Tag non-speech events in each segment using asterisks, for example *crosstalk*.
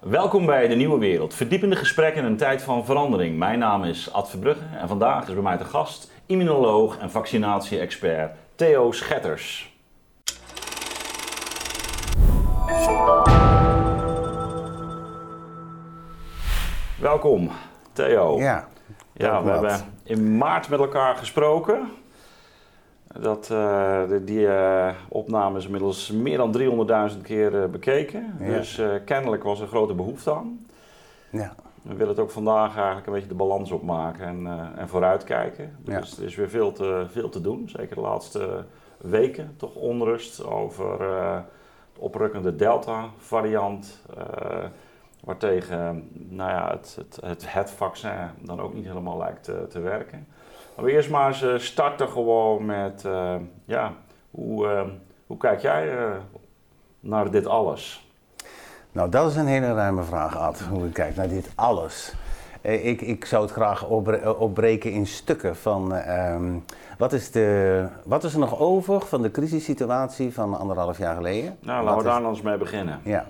Welkom bij De Nieuwe Wereld. Verdiepende gesprekken in een tijd van verandering. Mijn naam is Ad Verbrugge en vandaag is bij mij de gast immunoloog en vaccinatie-expert Theo Schetters. Welkom, Theo. Ja, Ja, we hebben in maart met elkaar gesproken. Dat, eh, de- die eh, opname is inmiddels meer dan 300.000 keer eh, bekeken. Ja. Dus kennelijk was er grote behoefte aan. ja. We willen het ook vandaag eigenlijk een beetje de balans opmaken en, en vooruitkijken. Ja. Dus er is weer veel te, veel te doen. Zeker de laatste weken. Toch onrust over de oprukkende Delta-variant. waartegen nou ja, het, het, het, het vaccin dan ook niet helemaal lijkt te werken. Maar we eerst maar eens eh, starten gewoon met... eh, ja, hoe, eh, hoe kijk jij naar dit alles? Nou, dat is een hele ruime vraag, Ad, hoe ik kijk naar dit alles. Ik, ik zou het graag opbre- opbreken in stukken van ehm, wat, is de, wat is er nog over van de crisissituatie van anderhalf jaar geleden? Nou, laten we daar dan eens mee beginnen. Ja.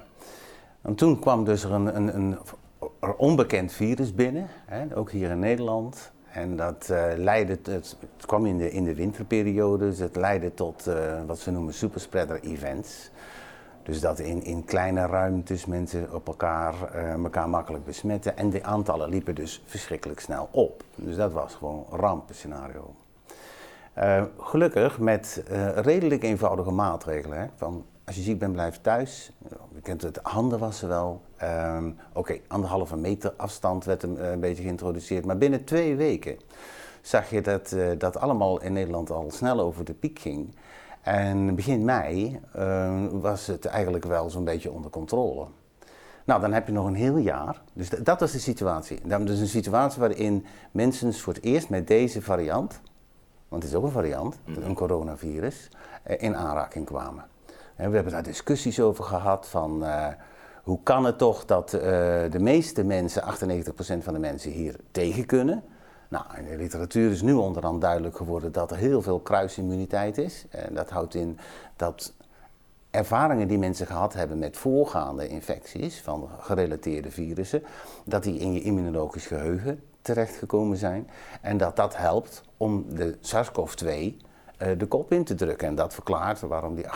En toen kwam dus er een, een, een onbekend virus binnen, hè, ook hier in Nederland. En dat eh, leidde, het, kwam in de, in de winterperiode, dus het leidde tot eh, wat ze noemen superspreader events. Dus dat in, in kleine ruimtes mensen op elkaar, eh, elkaar makkelijk besmetten. En de aantallen liepen dus verschrikkelijk snel op. Dus dat was gewoon een rampenscenario. Gelukkig met redelijk eenvoudige maatregelen. Van als je ziek bent, blijf thuis. Je kent het handen wassen wel. Ehm, Oké, anderhalve meter afstand werd een, eh, een beetje geïntroduceerd. Maar binnen twee weken zag je dat eh, dat allemaal in Nederland al snel over de piek ging. En begin mei eh, was het eigenlijk wel zo'n beetje onder controle. Nou, dan heb je nog een heel jaar. Dus dat was de situatie. Dat is een situatie waarin mensen voor het eerst met deze variant, want het is ook een variant, een coronavirus, eh, in aanraking kwamen. We hebben daar discussies over gehad van eh, hoe kan het toch dat eh, de meeste mensen, 98% van de mensen hier tegen kunnen. Nou, in de literatuur is nu onderhand duidelijk geworden dat er heel veel kruisimmuniteit is. En dat houdt in dat ervaringen die mensen gehad hebben met voorgaande infecties van gerelateerde virussen, dat die in je immunologisch geheugen terechtgekomen zijn. En dat dat helpt om de SARS-CoV-2 eh, de kop in te drukken. En dat verklaart waarom die 98%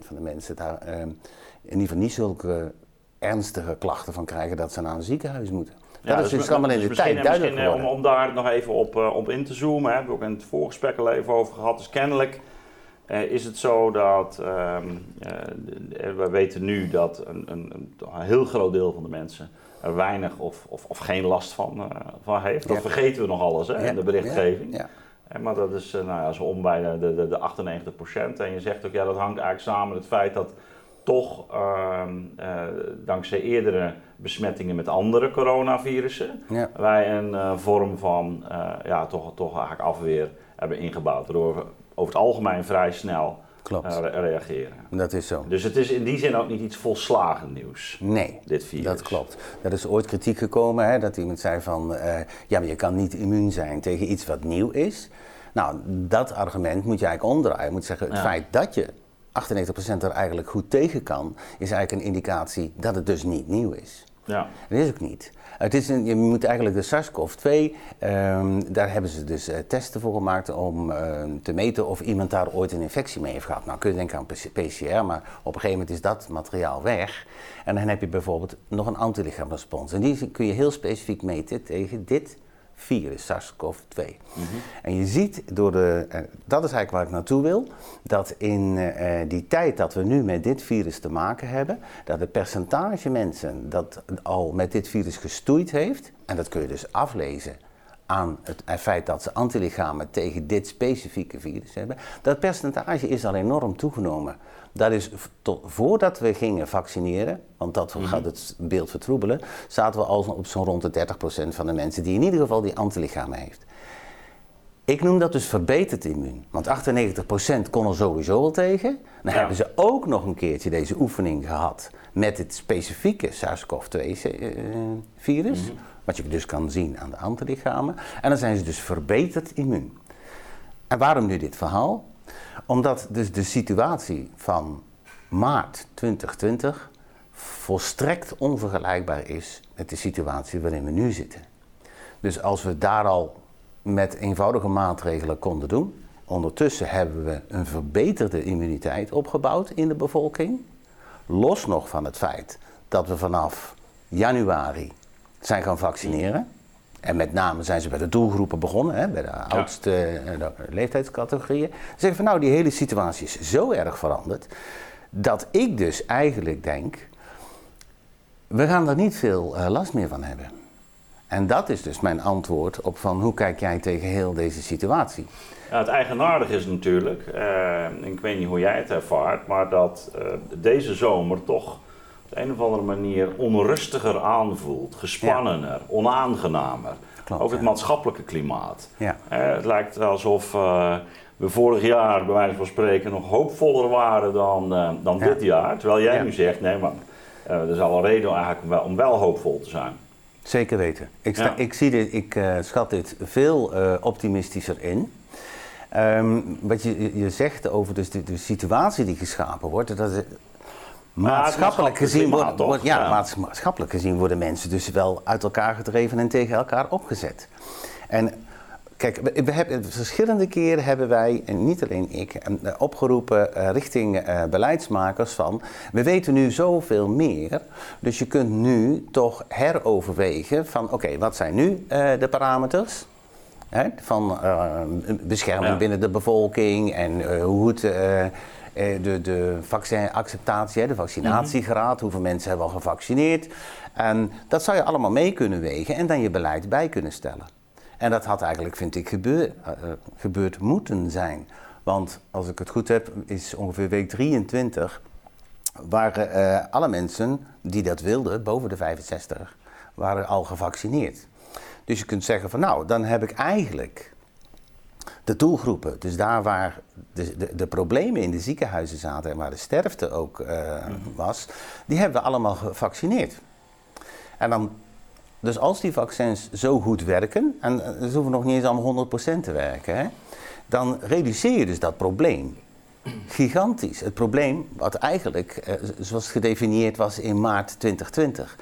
van de mensen daar eh, in ieder geval niet zulke ernstige klachten van krijgen dat ze naar een ziekenhuis moeten. dat is dus allemaal in de tijd duidelijk misschien, eh, om, om daar nog even op, eh, op in te zoomen, hè, hebben we ook in het voorgesprek al even over gehad. Dus kennelijk eh, is het zo dat, ehm, eh, we weten nu dat een, een, heel groot deel van de mensen er weinig of, of, of geen last van, eh, van heeft. Dat Ja. vergeten we nog alles hè, Ja, in de berichtgeving. Ja, ja. Eh, Maar dat is, eh, nou ja, zo om bij de, de, de, de 98% En je zegt ook, ja, dat hangt eigenlijk samen met het feit dat toch ehm, eh, dankzij eerdere besmettingen met andere coronavirussen Ja. wij een eh, vorm van ja, toch, toch eigenlijk afweer hebben ingebouwd. Waardoor we over het algemeen vrij snel Klopt. re- reageren. Dat is zo. Dus het is in die zin ook niet iets volslagen nieuws, Nee, dit virus. dat klopt. Er is ooit kritiek gekomen hè, dat iemand zei van, eh, ja, maar je kan niet immuun zijn tegen iets wat nieuw is. Nou, dat argument moet je eigenlijk omdraaien. Je moet zeggen, het Ja. feit dat je 98% er eigenlijk goed tegen kan, is eigenlijk een indicatie dat het dus niet nieuw is. Ja. Dat is ook niet. Het is een, je moet eigenlijk de SARS-CoV-2, ehm, daar hebben ze dus eh, testen voor gemaakt om ehm, te meten of iemand daar ooit een infectie mee heeft gehad. Nou kun je denken aan PC- PCR, maar op een gegeven moment is dat materiaal weg. En dan heb je bijvoorbeeld nog een antilichaamrespons. En die kun je heel specifiek meten tegen dit virus, SARS-CoV-2. En je ziet door de, eh, dat is eigenlijk waar ik naartoe wil, dat in eh, die tijd dat we nu met dit virus te maken hebben, dat het percentage mensen dat al met dit virus gestoeid heeft, en dat kun je dus aflezen aan het eh, feit dat ze antilichamen tegen dit specifieke virus hebben, dat percentage is al enorm toegenomen. Dat is tot, voordat we gingen vaccineren, want dat gaat het beeld vertroebelen, zaten we al op zo'n rond de 30% van de mensen die in ieder geval die antilichamen heeft. Ik noem dat dus verbeterd immuun. Want 98% kon er sowieso wel tegen. Dan Ja. hebben ze ook nog een keertje deze oefening gehad met het specifieke SARS-CoV-2-virus. Wat je dus kan zien aan de antilichamen. En dan zijn ze dus verbeterd immuun. En waarom nu dit verhaal? Omdat dus de situatie van maart 2020 volstrekt onvergelijkbaar is met de situatie waarin we nu zitten. Dus als we daar al met eenvoudige maatregelen konden doen, ondertussen hebben we een verbeterde immuniteit opgebouwd in de bevolking. Los nog van het feit dat we vanaf januari zijn gaan vaccineren. En met name zijn ze bij de doelgroepen begonnen, hè, bij de oudste eh, leeftijdscategorieën. Ze zeggen van nou, die hele situatie is zo erg veranderd. Dat ik dus eigenlijk denk, we gaan er niet veel uh, last meer van hebben. En dat is dus mijn antwoord op van hoe kijk jij tegen heel deze situatie? Ja, het eigenaardige is natuurlijk, uh, ik weet niet hoe jij het ervaart, maar dat uh, deze zomer toch op een of andere manier onrustiger aanvoelt, gespannener, onaangenamer. Klopt, Ook het maatschappelijke klimaat. Ja. Uh, het lijkt alsof we vorig jaar, bij wijze van spreken, nog hoopvoller waren dan, dan dit jaar. Terwijl jij nu zegt, nee maar er is al een reden eigenlijk om wel, om wel hoopvol te zijn. Zeker weten. Ik, sta, ik, zie dit, ik uh, schat dit veel uh, optimistischer in. Um, wat je, je zegt over dus de, de situatie die geschapen wordt, dat is, maatschappelijk, gezien wordt, wordt, ja, ja, maatschappelijk gezien worden mensen dus wel uit elkaar gedreven en tegen elkaar opgezet. En Kijk, we, hebben, verschillende keren hebben wij, en niet alleen ik, eh, opgeroepen uh, richting uh, beleidsmakers van, we weten nu zoveel meer, dus je kunt nu toch heroverwegen van, oké, wat zijn nu uh, de parameters? Hè, van bescherming binnen de bevolking en hoe het, de, de vaccinacceptatie, de vaccinatiegraad, hoeveel mensen hebben al gevaccineerd. En dat zou je allemaal mee kunnen wegen en dan je beleid bij kunnen stellen. En dat had eigenlijk, vind ik, gebeur, uh, gebeurd moeten zijn. Want als ik het goed heb, is ongeveer week 23 waren alle mensen die dat wilden, boven de 65, waren al gevaccineerd. Dus je kunt zeggen van nou, dan heb ik eigenlijk de doelgroepen, dus daar waar de, de, de problemen in de ziekenhuizen zaten en waar de sterfte ook uh, was, die hebben we allemaal gevaccineerd. En dan dus als die vaccins zo goed werken, en ze hoeven nog niet eens aan 100% te werken, hè, dan reduceer je dus dat probleem. Gigantisch. Het probleem wat eigenlijk, eh, zoals gedefinieerd was in maart 2020.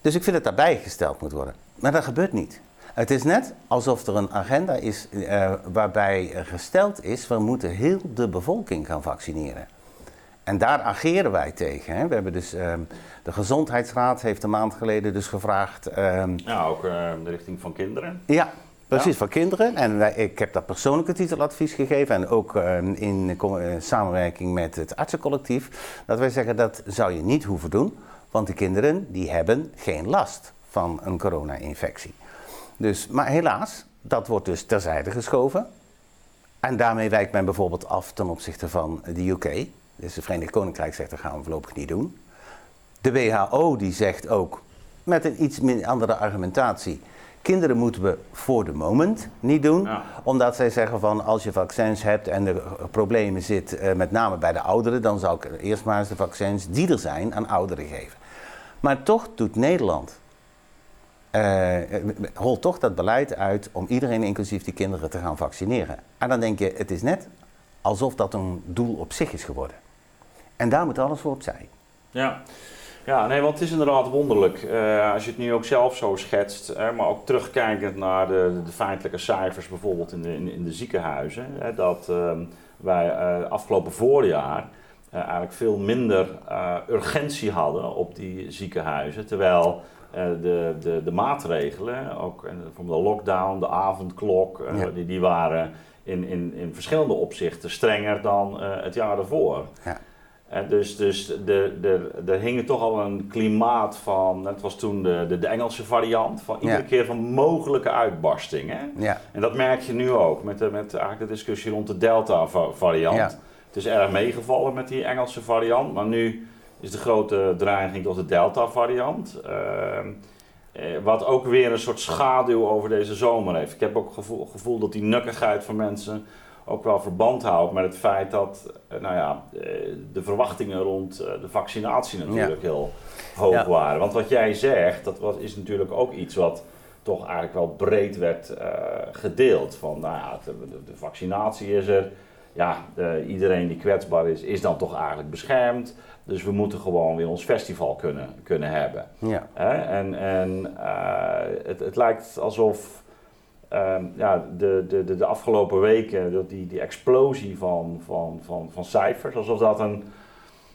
Dus ik vind dat daarbij gesteld moet worden. Maar dat gebeurt niet. Het is net alsof er een agenda is uh, waarbij gesteld is, we moeten heel de bevolking gaan vaccineren. En daar ageren wij tegen. Hè. We hebben dus, um, de Gezondheidsraad heeft een maand geleden dus gevraagd... Um, ja, ook uh, de richting van kinderen. Ja, precies, ja. van kinderen. En wij, ik heb dat persoonlijke titeladvies gegeven. En ook um, in uh, samenwerking met het artsencollectief. Dat wij zeggen, dat zou je niet hoeven doen. Want de kinderen die hebben geen last van een corona-infectie. Dus, maar helaas, dat wordt dus terzijde geschoven. En daarmee wijkt men bijvoorbeeld af ten opzichte van de UK... Dus het Verenigd Koninkrijk zegt dat gaan we voorlopig niet doen. De WHO die zegt ook, met een iets andere argumentatie, kinderen moeten we voor de moment niet doen. Ja. Omdat zij zeggen van als je vaccins hebt en er problemen zitten, uh, met name bij de ouderen, dan zou ik eerst maar eens de vaccins die er zijn aan ouderen geven. Maar toch doet Nederland, uh, toch dat beleid uit om iedereen, inclusief die kinderen, te gaan vaccineren. En dan denk je, het is net alsof dat een doel op zich is geworden. En daar moet alles voor opzij. Ja. Ja, nee, want het is inderdaad wonderlijk. Uh, als je het nu ook zelf zo schetst, hè, maar ook terugkijkend naar de, de feitelijke cijfers, bijvoorbeeld in de, in, de ziekenhuizen, hè, dat uh, wij uh, afgelopen voorjaar eh, eigenlijk veel minder urgentie hadden op die ziekenhuizen. Terwijl de, de, de maatregelen, ook van de lockdown, de avondklok, ja. die, die waren in, in, in verschillende opzichten strenger dan het jaar ervoor. Ja. En dus dus de, de, er hing toch al een klimaat van, het was toen de, de, de Engelse variant, van iedere keer van mogelijke uitbarsting. Hè? Ja. En dat merk je nu ook met, de, met eigenlijk de discussie rond de Delta variant. Ja. Het is erg meegevallen met die Engelse variant, maar nu is de grote dreiging tot de Delta variant. Uh, eh, wat ook weer een soort schaduw over deze zomer heeft. Ik heb ook het gevoel, gevoel dat die nukkigheid van mensen ook wel verband houdt met het feit dat eh, nou ja, eh, de verwachtingen rond de vaccinatie natuurlijk heel hoog waren. Want wat jij zegt, dat was, is natuurlijk ook iets wat toch eigenlijk wel breed werd uh, gedeeld. Van nou ja, de, de, vaccinatie is er. ja, iedereen die kwetsbaar is, is dan toch eigenlijk beschermd. Dus we moeten gewoon weer ons festival kunnen, kunnen hebben. Ja. En, en het, het lijkt alsof Ehm, ja, de, de, de, afgelopen weken, dat die, die explosie van, van, van, van cijfers, alsof dat een,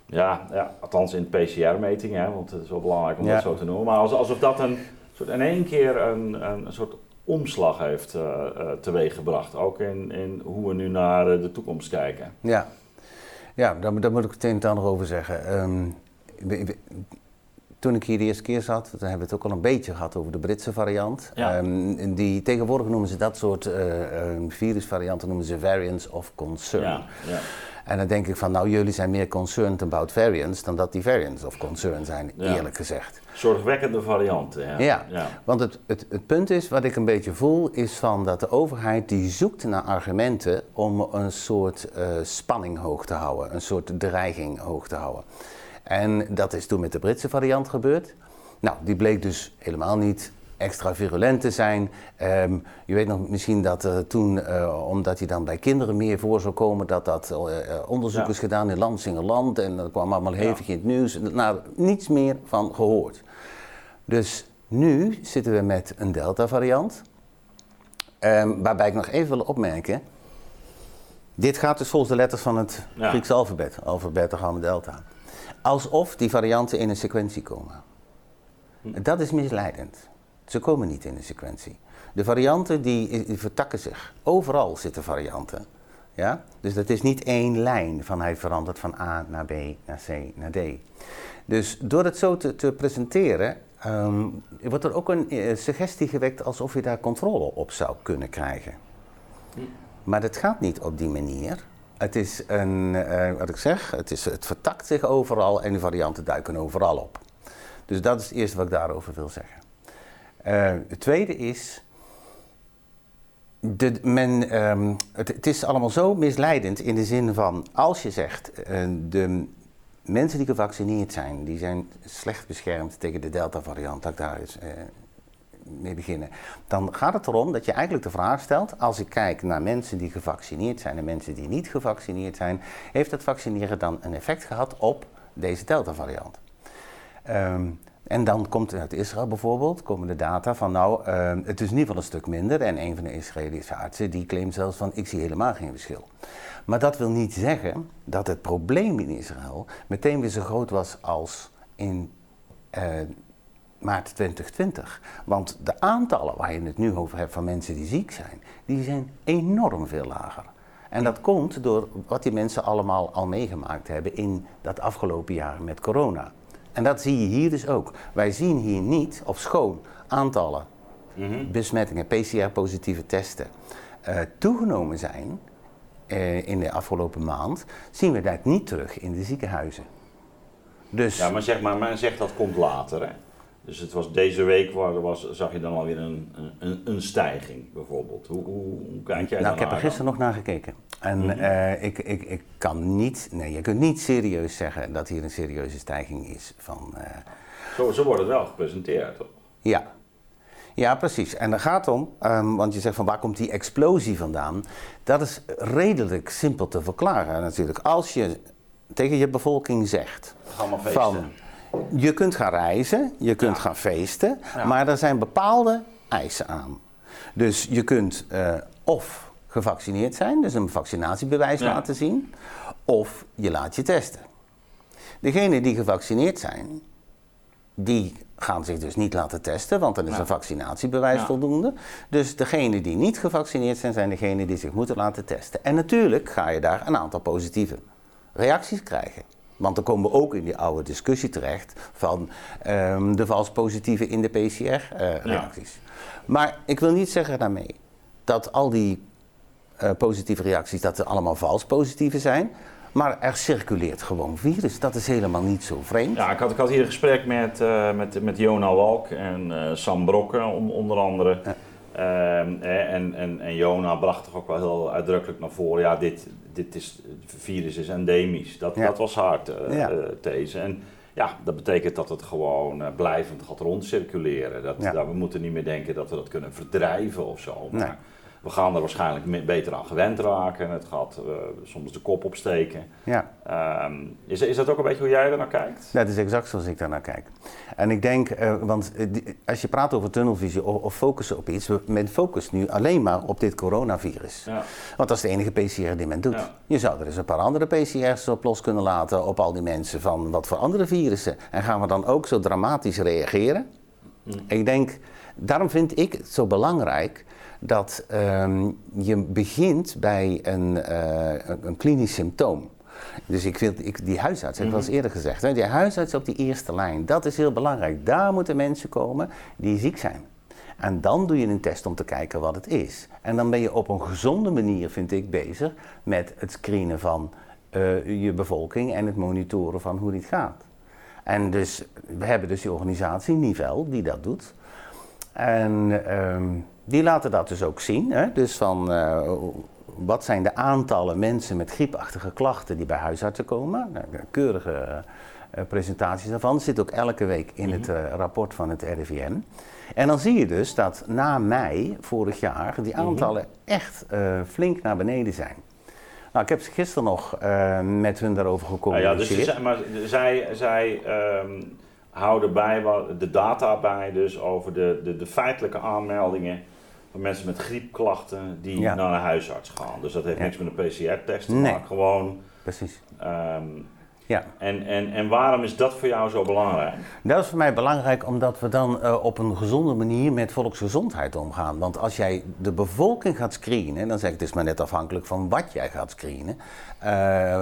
ja, ja althans in PCR-metingen, want het is wel belangrijk om dat zo te noemen, maar alsof dat een, soort, in één keer een, een, soort omslag heeft uh, uh, teweeggebracht. Ook in, in hoe we nu naar de toekomst kijken. Ja, ja daar, daar moet ik het een en ander over zeggen. Um, toen ik hier de eerste keer zat, dan hebben we het ook al een beetje gehad over de Britse variant. Ehm, die, tegenwoordig noemen ze dat soort uh, virusvarianten noemen ze variants of concern. Ja, ja. En dan denk ik van, nou jullie zijn meer concerned about variants dan dat die variants of concern zijn, eerlijk gezegd. Zorgwekkende varianten, ja. Ja, want het, het, het punt is, wat ik een beetje voel, is van dat de overheid die zoekt naar argumenten om een soort uh, spanning hoog te houden, een soort dreiging hoog te houden. En dat is toen met de Britse variant gebeurd. Nou, die bleek dus helemaal niet extra virulent te zijn. Ehm, je weet nog misschien dat uh, toen, uh, omdat hij dan bij kinderen meer voor zou komen, dat dat uh, onderzoek is gedaan in Lansingerland en dat kwam allemaal hevig in het nieuws. Nou, niets meer van gehoord. Dus nu zitten we met een Delta-variant, um, waarbij ik nog even wil opmerken. Dit gaat dus volgens de letters van het ja. Grieks alfabet, alfabet gamma delta alsof die varianten in een sequentie komen. Dat is misleidend. Ze komen niet in een sequentie. De varianten die, vertakken zich. Overal zitten varianten. Ja? Dus dat is niet één lijn van hij verandert van A naar B naar C naar D. Dus door het zo te, te presenteren, um, wordt er ook een uh, suggestie gewekt alsof je daar controle op zou kunnen krijgen. Maar dat gaat niet op die manier. Het is een, uh, wat ik zeg, het, is, het vertakt zich overal en de varianten duiken overal op. Dus dat is het eerste wat ik daarover wil zeggen. Uh, het tweede is, de, men, um, het, is allemaal zo misleidend in de zin van, als je zegt, uh, de mensen die gevaccineerd zijn, die zijn slecht beschermd tegen de Delta-variant, dat ik daar is, mee beginnen. Dan gaat het erom dat je eigenlijk de vraag stelt: als ik kijk naar mensen die gevaccineerd zijn en mensen die niet gevaccineerd zijn, heeft het vaccineren dan een effect gehad op deze Delta-variant? Ehm, en dan komt uit Israël bijvoorbeeld, komen de data van nou, ehm, het is in ieder geval een stuk minder. En een van de Israëlische artsen die claimt zelfs van ik zie helemaal geen verschil. Maar dat wil niet zeggen dat het probleem in Israël meteen weer zo groot was als in uh, maart 2020. Want de aantallen waar je het nu over hebt van mensen die ziek zijn, die zijn enorm veel lager. En dat komt door wat die mensen allemaal al meegemaakt hebben in dat afgelopen jaar met corona. En dat zie je hier dus ook. Wij zien hier niet, of schoon, aantallen mhm. besmettingen, PCR-positieve testen uh, toegenomen zijn uh, in de afgelopen maand, zien we dat niet terug in de ziekenhuizen. Dus, ja, maar zeg maar, men zegt dat komt later. Hè? Dus het was deze week waar was, zag je dan alweer een, een, een stijging bijvoorbeeld. Hoe, hoe, hoe kijk jij nou, Ik heb er gisteren nog naar gekeken. En mm ik, ik, ik kan niet, nee, je kunt niet serieus zeggen dat hier een serieuze stijging is van... Uh, zo, zo wordt het wel gepresenteerd, toch? Ja. Ja, precies. En dat gaat om, um, want je zegt van waar komt die explosie vandaan? Dat is redelijk simpel te verklaren natuurlijk. Als je tegen je bevolking zegt van je kunt gaan reizen, je kunt gaan feesten, maar er zijn bepaalde eisen aan. Dus je kunt uh, of gevaccineerd zijn, dus een vaccinatiebewijs laten zien, of je laat je testen. Degenen die gevaccineerd zijn, die gaan zich dus niet laten testen, want dan is een vaccinatiebewijs voldoende. Dus degenen die niet gevaccineerd zijn, zijn degenen die zich moeten laten testen. En natuurlijk ga je daar een aantal positieve reacties krijgen. Want dan komen we ook in die oude discussie terecht van um, de vals positieve in de PCR-reacties. Eh, maar ik wil niet zeggen daarmee dat al die uh, positieve reacties, dat ze allemaal vals positieve zijn. Maar er circuleert gewoon virus. Dat is helemaal niet zo vreemd. Ja, ik had, ik had hier een gesprek met, uh, met, met Jona Walk en Sam Brokken onder andere. Ehm, en, en, en Jona bracht toch ook wel heel uitdrukkelijk naar voren, ja, dit, dit is, het virus is endemisch. Dat, dat was hard ja. these. En ja, dat betekent dat het gewoon blijvend gaat rondcirculeren. Dat, dat, we moeten niet meer denken dat we dat kunnen verdrijven of zo. Maar we gaan er waarschijnlijk beter aan gewend raken. Het gaat uh, soms de kop opsteken. Ja. Ehm, is, is dat ook een beetje hoe jij er naar kijkt? Dat is exact zoals ik daar naar kijk. En ik denk, uh, want als je praat over tunnelvisie of, of, focussen op iets, men focust nu alleen maar op dit coronavirus. Ja. Want dat is de enige PCR die men doet. Ja. Je zou er eens een paar andere PCR's op los kunnen laten op al die mensen van wat voor andere virussen. En gaan we dan ook zo dramatisch reageren? Hm. Ik denk, daarom vind ik het zo belangrijk dat ehm, je begint bij een, uh, een klinisch symptoom. Dus ik vind, ik, die huisarts, heb ik al eens mhm. eerder gezegd, hè, die huisarts op die eerste lijn, dat is heel belangrijk. Daar moeten mensen komen die ziek zijn. En dan doe je een test om te kijken wat het is. En dan ben je op een gezonde manier, vind ik, bezig met het screenen van uh, je bevolking en het monitoren van hoe dit gaat. En dus, we hebben dus die organisatie Nivel die dat doet. En ehm, die laten dat dus ook zien. Hè? Dus van uh, wat zijn de aantallen mensen met griepachtige klachten die bij huisartsen komen. Nou, keurige uh, presentaties daarvan. Dat zit ook elke week in het uh, rapport van het RIVM. En dan zie je dus dat na mei vorig jaar die mhm. aantallen echt flink naar beneden zijn. Nou, ik heb gisteren nog met hun daarover gecommuniceerd. Nou ja, dus maar zij, zij um, houden bij de data bij dus over de, de, de feitelijke aanmeldingen mensen met griepklachten die naar een huisarts gaan. Dus dat heeft niks met een PCR-test te maken, gewoon. Precies. Um, ja. En, en, en waarom is dat voor jou zo belangrijk? Dat is voor mij belangrijk omdat we dan uh, op een gezonde manier met volksgezondheid omgaan. Want als jij de bevolking gaat screenen, dan zeg ik het is maar net afhankelijk van wat jij gaat screenen, uh,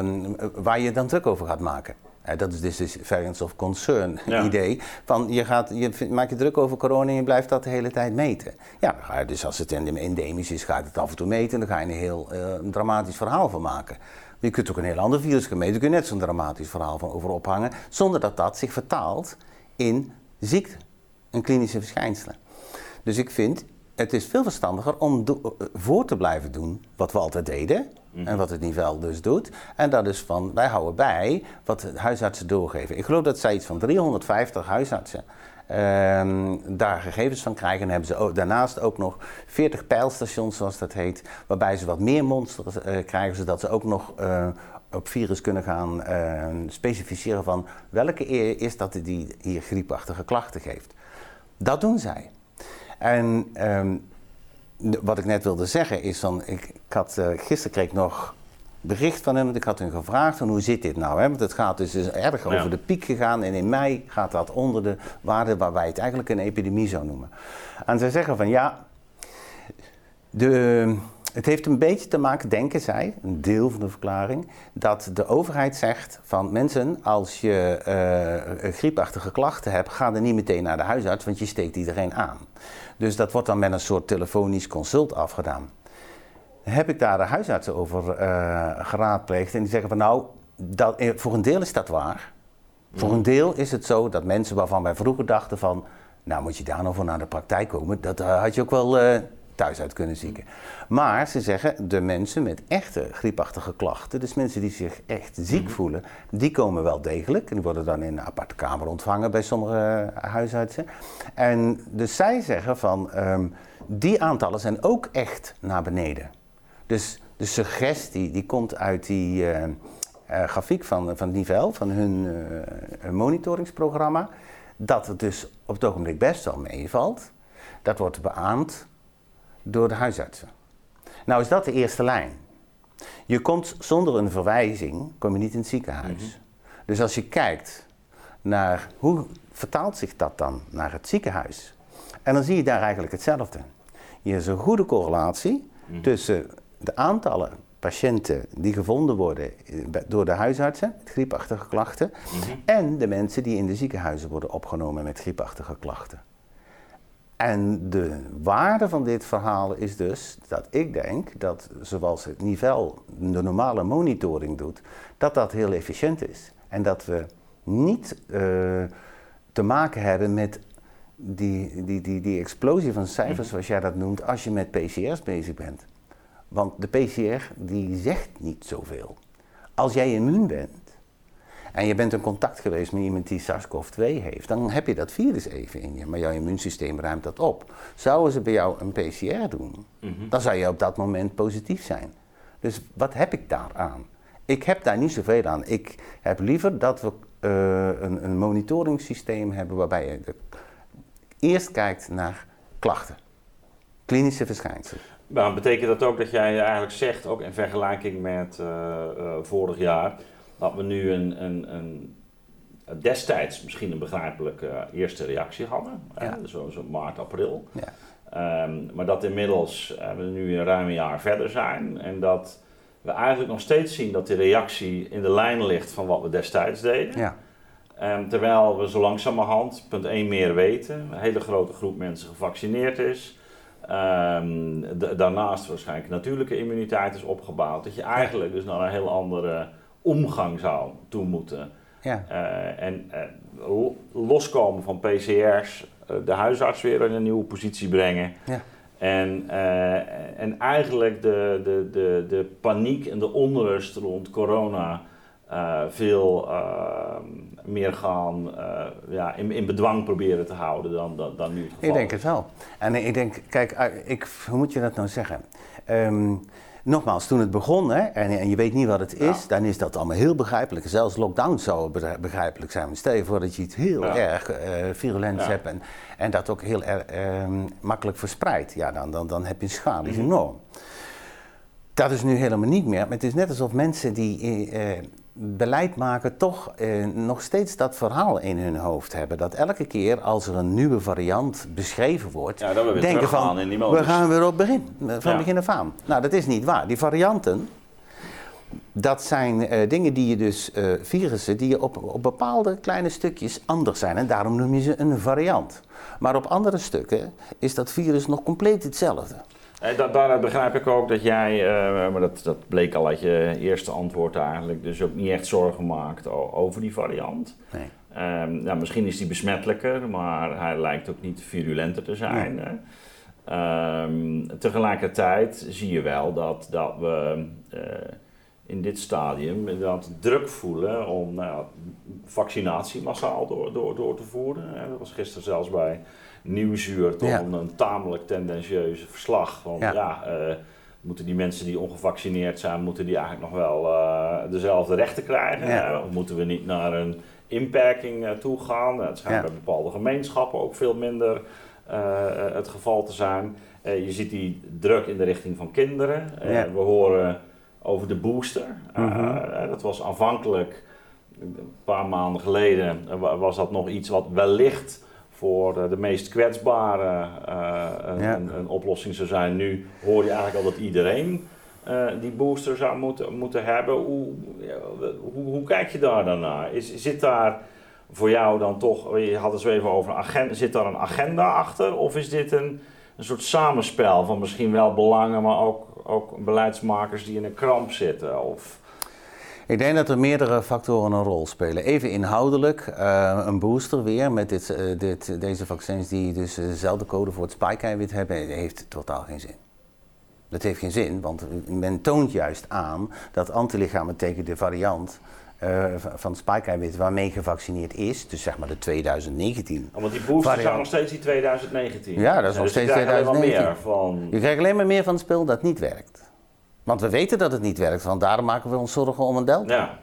waar je dan druk over gaat maken. Uh, dat is dus het variance of concern idee. Van je, gaat, je maakt je druk over corona en je blijft dat de hele tijd meten. Ja, dan ga je dus als het endemisch is, ga je het af en toe meten. En dan ga je een heel uh, dramatisch verhaal van maken. Je kunt ook een heel ander virus gaan meten. Daar kun je net zo'n dramatisch verhaal van over ophangen. Zonder dat dat zich vertaalt in ziekte en klinische verschijnselen. Dus ik vind, het is veel verstandiger om eh, voor te blijven doen wat we altijd deden. Mhm. En wat het niveau dus doet. En dat is van, wij houden bij wat huisartsen doorgeven. Ik geloof dat zij iets van 350 huisartsen ehm, daar gegevens van krijgen. En hebben ze daarnaast ook nog 40 pijlstations, zoals dat heet. Waarbij ze wat meer monsters uh, krijgen, zodat ze ook nog uh, op virus kunnen gaan uh, specificeren van welke is dat die hier griepachtige klachten geeft. Dat doen zij. En ehm, wat ik net wilde zeggen is van, ik, ik had, uh, gisteren kreeg ik nog bericht van hem, want ik had hem gevraagd van hoe zit dit nou? Hè? Want het gaat dus erg over de piek gegaan en in mei gaat dat onder de waarde waar wij het eigenlijk een epidemie zou noemen. En zij zeggen van ja, de, het heeft een beetje te maken, denken zij, een deel van de verklaring, dat de overheid zegt van mensen, als je uh, griepachtige klachten hebt, ga er niet meteen naar de huisarts, want je steekt iedereen aan. Dus dat wordt dan met een soort telefonisch consult afgedaan. Heb ik daar de huisartsen over uh, geraadpleegd en die zeggen van nou, dat, eh, voor een deel is dat waar. Voor een deel is het zo dat mensen waarvan wij vroeger dachten van, nou moet je daar nou voor naar de praktijk komen, dat uh, had je ook wel uh, thuis uit kunnen zieken. Maar ze zeggen, de mensen met echte griepachtige klachten, dus mensen die zich echt ziek mhm. voelen, die komen wel degelijk. En die worden dan in een aparte kamer ontvangen bij sommige huisartsen. En dus zij zeggen van, um, die aantallen zijn ook echt naar beneden. Dus de suggestie die komt uit die uh, uh, grafiek van, van Nivel, van hun uh, monitoringsprogramma, dat het dus op het ogenblik best wel meevalt. Dat wordt beaamd door de huisartsen. Nou is dat de eerste lijn. Je komt zonder een verwijzing, kom je niet in het ziekenhuis. Mhm. Dus als je kijkt naar hoe vertaalt zich dat dan naar het ziekenhuis, en dan zie je daar eigenlijk hetzelfde. Je hebt een goede correlatie mhm. tussen de aantallen patiënten die gevonden worden door de huisartsen met griepachtige klachten mhm. en de mensen die in de ziekenhuizen worden opgenomen met griepachtige klachten. En de waarde van dit verhaal is dus dat ik denk dat zoals het niveau de normale monitoring doet, dat dat heel efficiënt is. En dat we niet uh, te maken hebben met die, die, die, die explosie van cijfers, mhm. zoals jij dat noemt, als je met PCR's bezig bent. Want de PCR die zegt niet zoveel. Als jij immuun bent en je bent in contact geweest met iemand die SARS-CoV-2 heeft, dan heb je dat virus even in je, maar jouw immuunsysteem ruimt dat op. Zouden ze bij jou een PCR doen, Mhm. dan zou je op dat moment positief zijn. Dus wat heb ik daar aan? Ik heb daar niet zoveel aan. Ik heb liever dat we eh, een, een monitoringssysteem hebben waarbij je de- eerst kijkt naar klachten, klinische verschijnselen. Maar betekent dat ook dat jij eigenlijk zegt, ook in vergelijking met eh, eh, vorig jaar, dat we nu een, een, een destijds misschien een begrijpelijke eerste reactie hadden? Ja. zo, zo maart, april. Ja. Ehm, maar dat inmiddels eh, we nu een ruim een jaar verder zijn en dat we eigenlijk nog steeds zien dat die reactie in de lijn ligt van wat we destijds deden. Ja. Ehm, terwijl we zo langzamerhand, punt 1, meer weten. Een hele grote groep mensen gevaccineerd is. Da- daarnaast waarschijnlijk natuurlijke immuniteit is opgebouwd. Dat je eigenlijk dus naar een heel andere omgang zou toe moeten. Ja. Eh, en eh, lo- loskomen van PCR's, eh, de huisarts weer in een nieuwe positie brengen. Ja. En, en eigenlijk de, de, de, de paniek en de onrust rond corona eh, veel eh, meer gaan eh, ja, in, in bedwang proberen te houden dan, dan, dan nu het geval Ik denk het wel. En ik denk, kijk, eh, ik, hoe moet je dat nou zeggen? Ehm, nogmaals, toen het begon hè, en, en je weet niet wat het is, dan is dat allemaal heel begrijpelijk. Zelfs lockdown zou begri- begrijpelijk zijn. Stel je voor dat je iets heel Ja. erg eh virulents Ja. hebt en, en dat ook heel erg ehm, makkelijk verspreidt. Ja, dan, dan, dan heb je een schade, is Mhm. enorm. Dat is nu helemaal niet meer. Maar het is net alsof mensen die eh, beleid maken toch eh, nog steeds dat verhaal in hun hoofd hebben. Dat elke keer als er een nieuwe variant beschreven wordt, Ja, we denken van in die we gaan weer op begin, van Ja. begin af aan. Nou, dat is niet waar. Die varianten, dat zijn eh, dingen die je dus, eh, virussen, die je op, op bepaalde kleine stukjes anders zijn. En daarom noem je ze een variant. Maar op andere stukken is dat virus nog compleet hetzelfde. Eh, da- daaruit begrijp ik ook dat jij, eh, maar dat, dat bleek al uit je eerste antwoord eigenlijk, dus ook niet echt zorgen maakt over die variant. Nee. Ehm, nou, misschien is die besmettelijker, maar hij lijkt ook niet virulenter te zijn. hè. Ehm, tegelijkertijd zie je wel dat, dat we eh, in dit stadium inderdaad druk voelen om nou, vaccinatie massaal door, door, door te voeren. Dat was gisteren zelfs bij Nieuwsuur toch Ja. een, tamelijk tendentieuze verslag. Van Ja. ja, eh, moeten die mensen die ongevaccineerd zijn, moeten die eigenlijk nog wel eh, dezelfde rechten krijgen? Ja. Of moeten we niet naar een inperking eh, toe gaan? Het schijnt bij bepaalde gemeenschappen ook veel minder eh, eh, het geval te zijn. Eh, je ziet die druk in de richting van kinderen. Eh. We horen over de booster. Eh, Mhm. eh, dat was aanvankelijk, een paar maanden geleden, eh, wa- was dat nog iets wat wellicht voor de, de meest kwetsbare eh, een, Ja. een, een oplossing zou zijn. Nu hoor je eigenlijk al dat iedereen eh, die booster zou moeten, moeten hebben. Hoe, hoe kijk je daar dan naar? Is, zit daar voor jou dan toch, je had het zo even over een agenda, zit daar een agenda achter? Of is dit een, een soort samenspel van misschien wel belangen, maar ook, ook beleidsmakers die in een kramp zitten? Of, Ik denk dat er meerdere factoren een rol spelen. Even inhoudelijk, eh, een booster weer met dit, eh, dit, deze vaccins die dus eh, dezelfde code voor het spike-eiwit hebben, heeft totaal geen zin. Dat heeft geen zin, want men toont juist aan dat antilichamen tegen de variant eh, van- spike-eiwit waarmee gevaccineerd is, dus zeg maar de 2019. Oh, want die booster Variant. zijn nog steeds die 2019. Ja, dat is nog dus steeds krijgt alleen maar 2019. meer van... Je krijgt alleen maar meer van het spul dat niet werkt. Want we weten dat het niet werkt, want daarom maken we ons zorgen om een delta. Ja,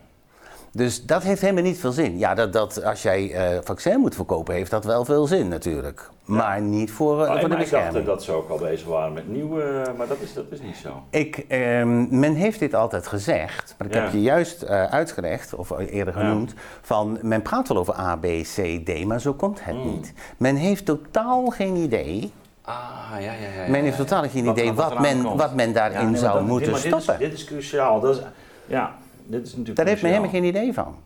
Dus dat heeft helemaal niet veel zin. Ja, dat, dat als jij eh vaccin moet verkopen, heeft dat wel veel zin natuurlijk. Maar niet voor, eh, voor de maar ik dacht bescherming. dat ze ook al bezig waren met nieuwe, maar dat is, dat is niet zo. Ik, ehm, men heeft dit altijd gezegd, maar ik Ja. heb je juist eh, uitgelegd, of eerder Ja. genoemd, van men praat wel over A, B, C, D, maar zo komt het Mm. niet. Men heeft totaal geen idee, Ah, ja, ja, ja. men heeft totaal geen Wat- idee wat men, komt. wat men daarin Ja, nee, maar zou dat- moeten maar dit is- stoppen. Dit is, cruciaal. Dat is, ja, dit is natuurlijk Daar heeft men helemaal geen idee van.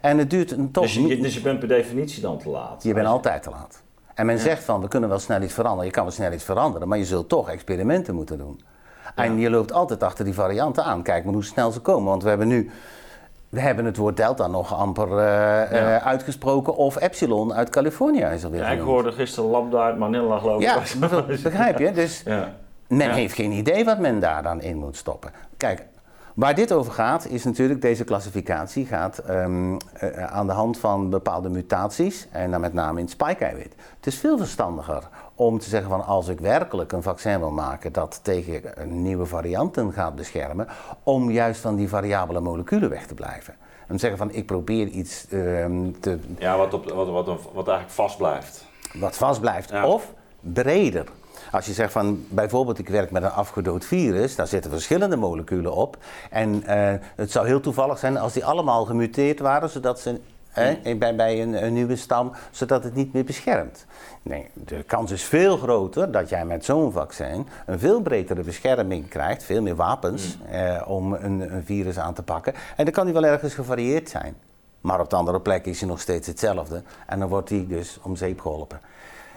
En het duurt een toch Dus je, je- dus je bent per definitie dan te laat. Je bent altijd te laat. En men zegt van, we kunnen wel snel iets veranderen. Je kan wel snel iets veranderen, maar je zult toch experimenten moeten doen. En je loopt altijd achter die varianten aan. Kijk maar hoe snel ze komen. Want we hebben nu, we hebben het woord delta nog amper eh, eh, uitgesproken. Of epsilon uit Californië is er weer Ja, ik hoorde gisteren Lambda uit Manila geloof ik. Ja, *laughs* begrijp je? Dus ja. men heeft geen idee wat men daar dan in moet stoppen. Kijk, Waar dit over gaat, is natuurlijk deze klassificatie gaat ehm, eh, aan de hand van bepaalde mutaties en dan met name in het spike-eiwit. Het is veel verstandiger om te zeggen van als ik werkelijk een vaccin wil maken dat tegen nieuwe varianten gaat beschermen, om juist van die variabele moleculen weg te blijven. En zeggen van ik probeer iets ehm, te... Ja, wat, op, wat, wat, wat eigenlijk vast blijft. Wat vast blijft. Of breder. Als je zegt van bijvoorbeeld ik werk met een afgedood virus, daar zitten verschillende moleculen op. En uh, het zou heel toevallig zijn als die allemaal gemuteerd waren, zodat ze bij, bij een, een, nieuwe stam, zodat het niet meer beschermt. Nee, de kans is veel groter dat jij met zo'n vaccin een veel bredere bescherming krijgt, veel meer wapens mm. eh, om een, een, virus aan te pakken. En dan kan die wel ergens gevarieerd zijn. Maar op de andere plek is hij nog steeds hetzelfde. En dan wordt hij dus om zeep geholpen.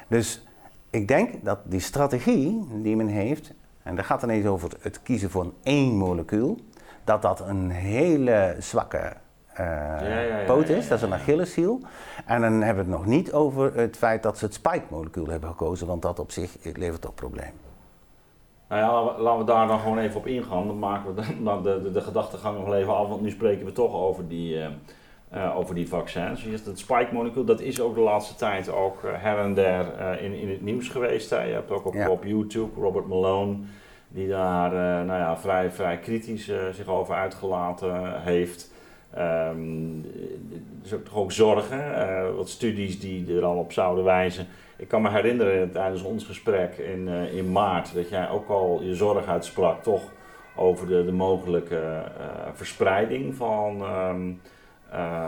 Dus ik denk dat die strategie die men heeft, en daar gaat ineens over het kiezen van één molecuul, dat dat een hele zwakke uh, poot is, dat is een Achilleshiel. En dan hebben we het nog niet over het feit dat ze het spike-molecuul hebben gekozen, want dat op zich levert toch problemen. Nou ja, laten we daar dan gewoon even op ingaan. Dan maken we de, de, de, de gedachtegang nog even af, want nu spreken we toch over die, uh, over die vaccins. Dus het spike-molecuul, dat is ook de laatste tijd ook her en der in, in het nieuws geweest. Hè. Je hebt ook op, op YouTube Robert Malone, die daar nou ja, vrij, vrij kritisch zich over uitgelaten heeft. Um, dus ook toch ook zorgen, wat studies die er al op zouden wijzen. Ik kan me herinneren tijdens ons gesprek in, in maart dat jij ook al je zorg uitsprak toch over de, de mogelijke uh, verspreiding van um,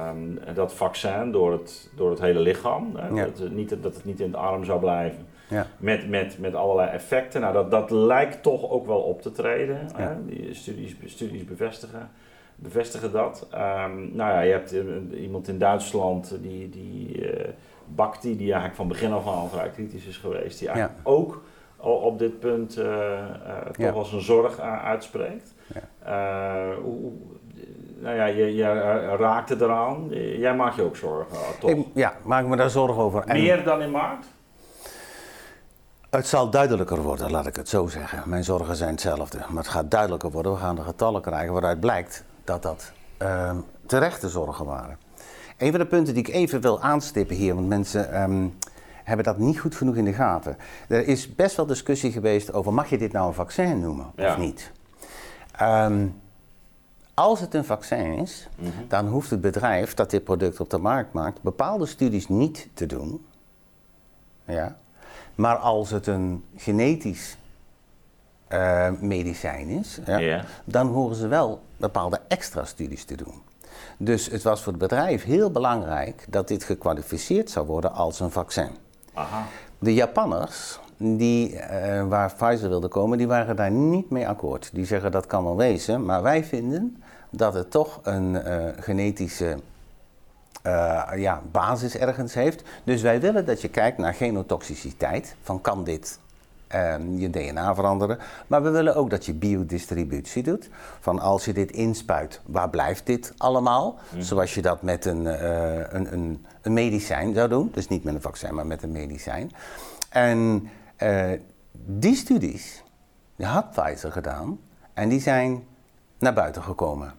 um, dat vaccin door het, door het hele lichaam. Ja. Dat, het niet, dat het niet in het arm zou blijven. Ja. Met, met, met allerlei effecten. Nou, dat, dat lijkt toch ook wel op te treden. Ja. Die studies, studies bevestigen bevestigen dat. Um, nou ja, je hebt uh, iemand in Duitsland, die, die uh, Bakti, die eigenlijk van begin af aan vrij kritisch is geweest, die eigenlijk ook op dit punt uh, toch wel zijn zorg uitspreekt. Ja. Hoe, nou ja, je, je raakte eraan. Jij maakt je ook zorgen, toch? Ik, ja, maak me daar zorgen over. Meer dan in maart? Het zal duidelijker worden, laat ik het zo zeggen. Mijn zorgen zijn hetzelfde. Maar het gaat duidelijker worden. We gaan de getallen krijgen waaruit blijkt dat dat uh, terechte zorgen waren. Een van de punten die ik even wil aanstippen hier, want mensen um, hebben dat niet goed genoeg in de gaten. Er is best wel discussie geweest over mag je dit nou een vaccin noemen of niet. Um, als het een vaccin is, mm -hmm. dan hoeft het bedrijf dat dit product op de markt maakt bepaalde studies niet te doen. Ja. Maar als het een genetisch uh, medicijn is, ja, dan horen ze wel bepaalde extra studies te doen. Dus het was voor het bedrijf heel belangrijk dat dit gekwalificeerd zou worden als een vaccin. Aha. De Japanners, die, uh, waar Pfizer wilde komen, die waren daar niet mee akkoord. Die zeggen dat kan wel wezen, maar wij vinden dat het toch een uh, genetische uh, ja, basis ergens heeft. Dus wij willen dat je kijkt naar genotoxiciteit. Van kan dit um, je DNA veranderen. Maar we willen ook dat je biodistributie doet. Van als je dit inspuit, waar blijft dit allemaal? Mm. Zoals je dat met een, uh, een, een, een, medicijn zou doen. Dus niet met een vaccin, maar met een medicijn. En die studies die had Pfizer gedaan. En die zijn naar buiten gekomen.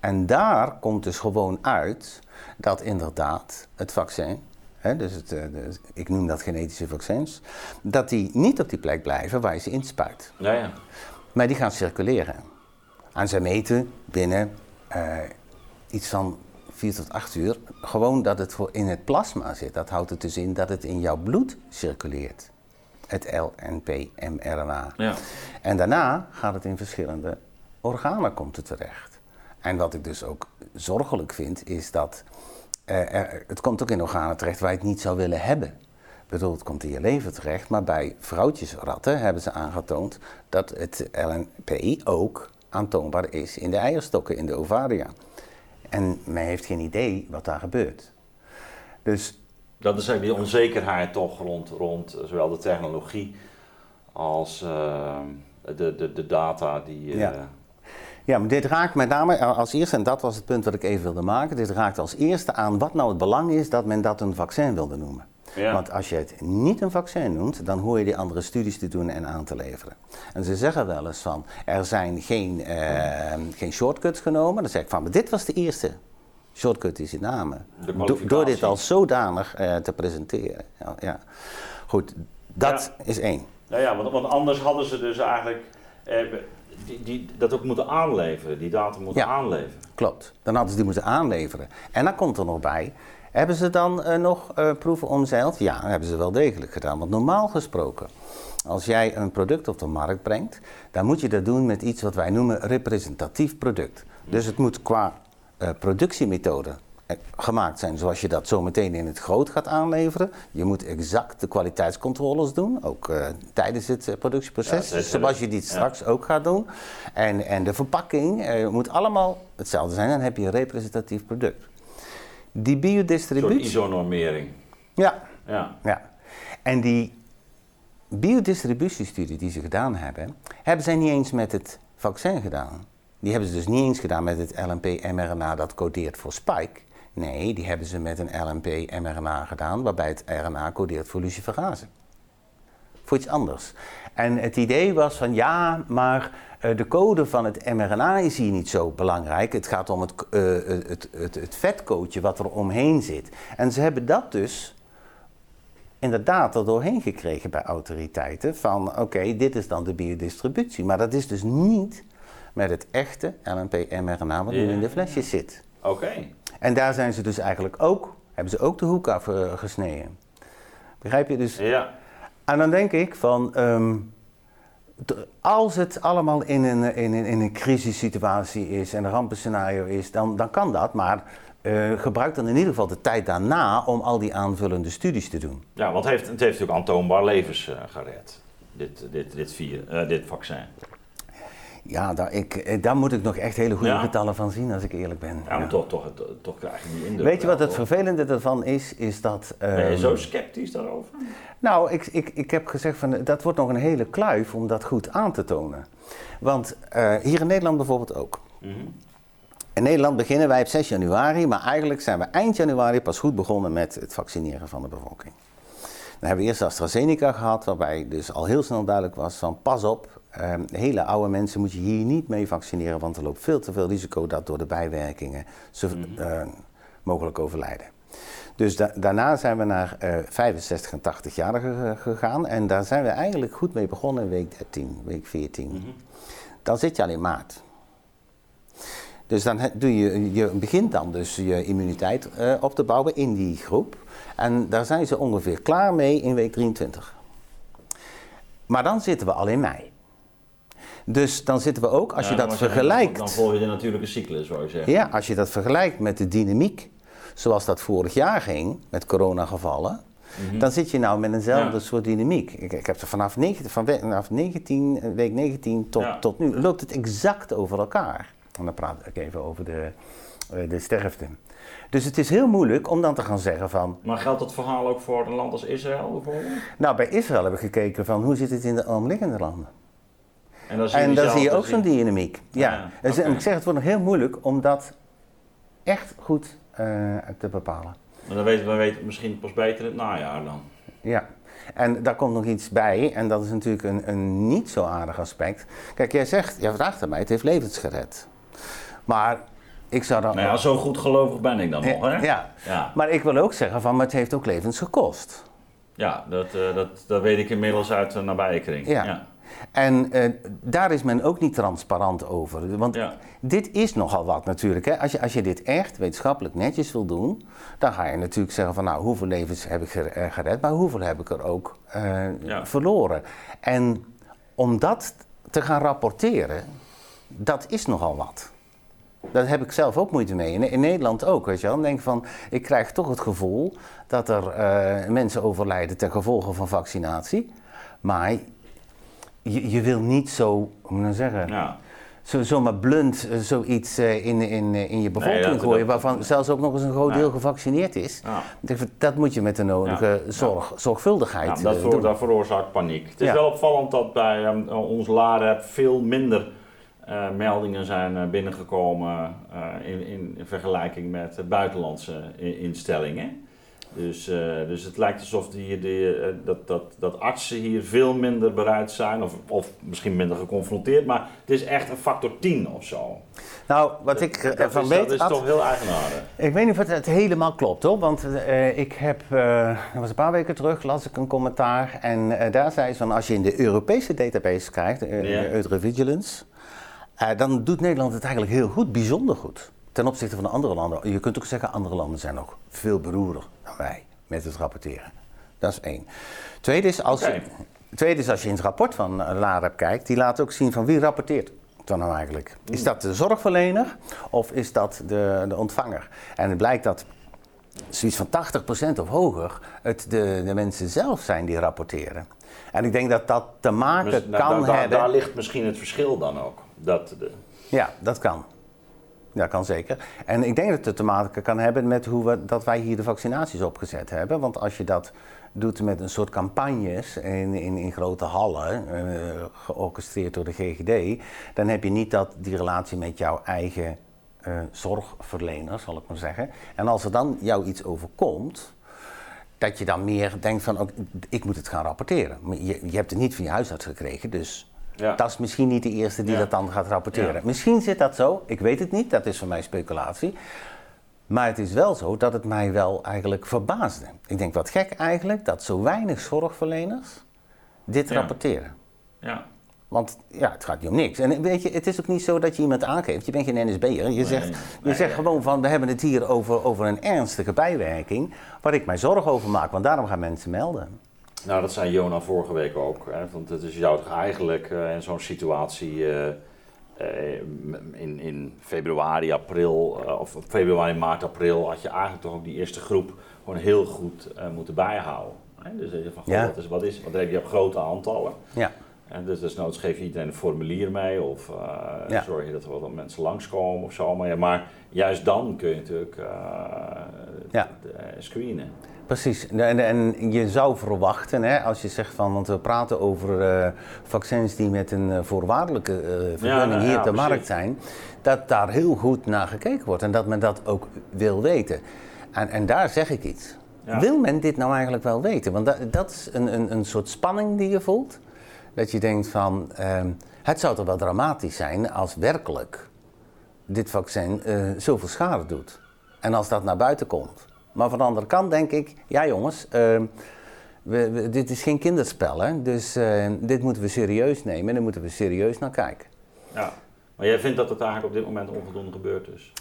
En daar komt dus gewoon uit dat inderdaad het vaccin dus het, de, ik noem dat genetische vaccins, dat die niet op die plek blijven waar je ze inspuit. Ja, ja. Maar die gaan circuleren. En ze meten binnen uh, iets van 4 tot 8 uur gewoon dat het in het plasma zit. Dat houdt het dus in dat het in jouw bloed circuleert. Het LNP-mRNA. Ja. En daarna gaat het in verschillende organen komt het terecht. En wat ik dus ook zorgelijk vind, is dat uh, het komt ook in organen terecht waar je het niet zou willen hebben. Ik bedoel, het komt in je lever terecht, maar bij vrouwtjesratten hebben ze aangetoond dat het LNP ook aantoonbaar is in de eierstokken, in de ovaria. En men heeft geen idee wat daar gebeurt. Dus, dat is eigenlijk die onzekerheid toch rond, rond zowel de technologie als uh, de, de, de data die. Ja. Ja, maar dit raakt met name als eerste, en dat was het punt wat ik even wilde maken, dit raakt als eerste aan wat nou het belang is dat men dat een vaccin wilde noemen. Want als je het niet een vaccin noemt, dan hoor je die andere studies te doen en aan te leveren. En ze zeggen wel eens van, er zijn geen, uh, geen shortcuts genomen. Dan zeg ik van, maar dit was de eerste shortcut die ze namen. door dit al zodanig uh, te presenteren. Ja, ja. Goed, dat is één. Ja, ja want, want, anders hadden ze dus eigenlijk eh, die, die, dat ook moeten aanleveren, die data moeten aanleveren. Klopt, dan hadden ze die moeten aanleveren. En dan komt er nog bij, hebben ze dan uh, nog uh, proeven omzeild? Ja, hebben ze wel degelijk gedaan. Want normaal gesproken, als jij een product op de markt brengt, dan moet je dat doen met iets wat wij noemen representatief product. Dus het moet qua uh, productiemethode gemaakt zijn zoals je dat zo meteen in het groot gaat aanleveren. Je moet exact de kwaliteitscontroles doen, ook uh, tijdens het uh, productieproces, ja, zoals je die straks ook gaat doen. En, en de verpakking uh, moet allemaal hetzelfde zijn, dan heb je een representatief product. Die biodistributie... Isonormering. Ja. ja. ja. En die biodistributiestudie die ze gedaan hebben, hebben zij niet eens met het vaccin gedaan. Die hebben ze dus niet eens gedaan met het LNP-mRNA dat codeert voor spike. Nee, die hebben ze met een LNP-mRNA gedaan, waarbij het RNA codeert voor luciferase. Voor iets anders. En het idee was van ja, maar uh, de code van het mRNA is hier niet zo belangrijk. Het gaat om het, uh, het, het, het vetcootje wat er omheen zit. En ze hebben dat dus inderdaad er doorheen gekregen bij autoriteiten van oké, dit is dan de biodistributie. Maar dat is dus niet met het echte LNP-mRNA wat nu in de flesjes zit. Oké. En daar zijn ze dus eigenlijk ook, hebben ze ook de hoek afgesneden. Begrijp je? Dus, ja. En dan denk ik van, ehm, als het allemaal in een, in, een, in een crisissituatie is en een rampenscenario is, dan, dan kan dat. Maar uh, gebruik dan in ieder geval de tijd daarna om al die aanvullende studies te doen. Ja, want het heeft, het heeft natuurlijk aantoonbaar levens uh, gered, dit, dit, dit, vier, uh, dit vaccin. Ja, daar, ik, eh, daar moet ik nog echt hele goede getallen van zien, als ik eerlijk ben. Ja, maar Toch, toch, toch krijg je die indruk. Weet je wat het vervelende ervan is? is dat, um, ben je zo sceptisch daarover? Nou, ik, ik, ik heb gezegd van dat wordt nog een hele kluif om dat goed aan te tonen. Want uh, hier in Nederland bijvoorbeeld ook. Mm -hmm. In Nederland beginnen wij op 6 januari, maar eigenlijk zijn we eind januari pas goed begonnen met het vaccineren van de bevolking. Dan hebben we eerst AstraZeneca gehad, waarbij dus al heel snel duidelijk was van pas op, Um, hele oude mensen moet je hier niet mee vaccineren, want er loopt veel te veel risico dat door de bijwerkingen ze uh, mogelijk overlijden. Dus da daarna zijn we naar uh, 65 en 80-jarigen gegaan en daar zijn we eigenlijk goed mee begonnen in week 13, week 14. Mm -hmm. Dan zit je al in maart. Dus dan doe je, je begint dan dus je immuniteit uh, op te bouwen in die groep. En daar zijn ze ongeveer klaar mee in week 23. Maar dan zitten we al in mei. Dus dan zitten we ook, als je dat vergelijkt. Dan, volg je de natuurlijke cyclus, zou je zeggen. Ja, als je dat vergelijkt met de dynamiek, zoals dat vorig jaar ging met coronagevallen. Mm Dan zit je nou met eenzelfde soort dynamiek. Ik, ik heb er vanaf, 19, vanaf 19, week 19 tot, tot nu loopt het exact over elkaar. En dan praat ik even over de, eh, de sterfte. Dus het is heel moeilijk om dan te gaan zeggen van... Maar geldt dat verhaal ook voor een land als Israël bijvoorbeeld? Nou, bij Israël hebben we gekeken van hoe zit het in de omliggende landen. En dan zie je, en dan zie je ook zo'n dynamiek. Ja. ja dus, Ik zeg, het wordt nog heel moeilijk om dat echt goed uh, te bepalen. Maar dan weten we weten misschien pas beter in het najaar dan. Ja. En daar komt nog iets bij, en dat is natuurlijk een, een niet zo aardig aspect. Kijk, jij zegt, jij vraagt aan mij, het heeft levens gered. Maar ik zou dan. Nou ja, zo goed gelovig ben ik dan nog, hè? Ja. ja. Maar ik wil ook zeggen, van, maar het heeft ook levens gekost. Ja, dat, uh, dat, dat weet ik inmiddels uit de nabije kring. Ja. ja. En uh, daar is men ook niet transparant over. Want dit is nogal wat natuurlijk. Hè? Als, je, als je dit echt wetenschappelijk netjes wil doen, dan ga je natuurlijk zeggen van nou, hoeveel levens heb ik eh, gered, maar hoeveel heb ik er ook uh, verloren. En om dat te gaan rapporteren, dat is nogal wat. Daar heb ik zelf ook moeite mee. In, in Nederland ook, weet je wel. Dan denk ik van, ik krijg toch het gevoel dat er uh, mensen overlijden ten gevolge van vaccinatie. Maar je, je wil niet zo, hoe moet ik nou zeggen, ja. zo, zomaar blunt uh, zoiets uh, in, in, uh, in je bevolking nee, gooien, waarvan zelfs ook nog eens een groot deel gevaccineerd is. Ja. Dat moet je met de nodige zorg, zorgvuldigheid dat, voor, dat veroorzaakt paniek. Het is wel opvallend dat bij um, ons LAREP veel minder meldingen zijn binnengekomen in, in, vergelijking met buitenlandse instellingen. Dus, uh, dus het lijkt alsof die, die, uh, dat, dat, dat artsen hier veel minder bereid zijn, of, of misschien minder geconfronteerd, maar het is echt een factor 10 of zo. Nou, wat ik ervan is, weet. Dat is toch heel eigenaardig. Ik weet niet of het helemaal klopt hoor, want uh, ik heb, dat was een paar weken terug, las ik een commentaar en daar zei ze van als je in de Europese database kijkt, de Ja. Eurovigilance, dan doet Nederland het eigenlijk heel goed, bijzonder goed. Ten opzichte van de andere landen. Je kunt ook zeggen, andere landen zijn nog veel beroerder dan wij met het rapporteren. Dat is één. Tweede is als, je, tweede is als je in het rapport van uh, LAREP kijkt, die laat ook zien van wie rapporteert dan nou eigenlijk. Is dat de zorgverlener of is dat de, de ontvanger? En het blijkt dat zoiets van 80% of hoger het de, de mensen zelf zijn die rapporteren. En ik denk dat dat te maken Dus, nou, kan daar, hebben. daar ligt misschien het verschil dan ook. Dat de, Ja, dat kan. Ja, kan zeker. En ik denk dat het te maken kan hebben met hoe we, dat wij hier de vaccinaties opgezet hebben. Want als je dat doet met een soort campagnes in, in, in grote hallen, eh, georchestreerd door de GGD, dan heb je niet dat, die relatie met jouw eigen eh, zorgverlener, zal ik maar zeggen. En als er dan jou iets overkomt, dat je dan meer denkt van, ook, ik moet het gaan rapporteren. Je, je hebt het niet van je huisarts gekregen, dus ja. dat is misschien niet de eerste die Ja. dat dan gaat rapporteren. Ja. Misschien zit dat zo, ik weet het niet, dat is voor mij speculatie. Maar het is wel zo dat het mij wel eigenlijk verbaasde. Ik denk wat gek eigenlijk dat zo weinig zorgverleners dit rapporteren. ja. Want ja, het gaat niet om niks. En weet je, het is ook niet zo dat je iemand aangeeft. Je bent geen NSB'er. Je zegt, je nee, zegt ja. gewoon van, we hebben het hier over, over een ernstige bijwerking... waar ik mij zorgen over maak, want daarom gaan mensen melden. Nou, dat zei Jona vorige week ook. Hè? Want het is jou toch eigenlijk eh, in zo'n situatie eh, eh, in, in februari, april, of februari, maart, april, had je eigenlijk toch ook die eerste groep gewoon heel goed moeten bijhouden. Hè? Dus van, goh, Ja. wat, is, wat is, want dan heb je op grote aantallen. Ja, En dus desnoods geef je iedereen een formulier mee of Ja. zorg je dat er wat mensen langskomen of zo. Maar, ja, maar juist dan kun je natuurlijk Ja. screenen. Precies. En, en je zou verwachten, hè, als je zegt van, want we praten over eh, vaccins die met een eh, voorwaardelijke eh, vergunning hier ja, precies. markt zijn, dat daar heel goed naar gekeken wordt en dat men dat ook wil weten. En, en daar zeg ik iets. Ja. Wil men dit nou eigenlijk wel weten? Want dat, dat is een, een, een soort spanning die je voelt. Dat je denkt van, ehm, het zou toch wel dramatisch zijn als werkelijk dit vaccin zoveel schade doet. En als dat naar buiten komt. Maar van de andere kant denk ik, ja jongens, ehm, we, we- dit is geen kinderspel. Hè? Dus eh, dit moeten we serieus nemen en daar moeten we serieus naar kijken. Ja. Maar jij vindt dat het eigenlijk op dit moment onvoldoende gebeurd is?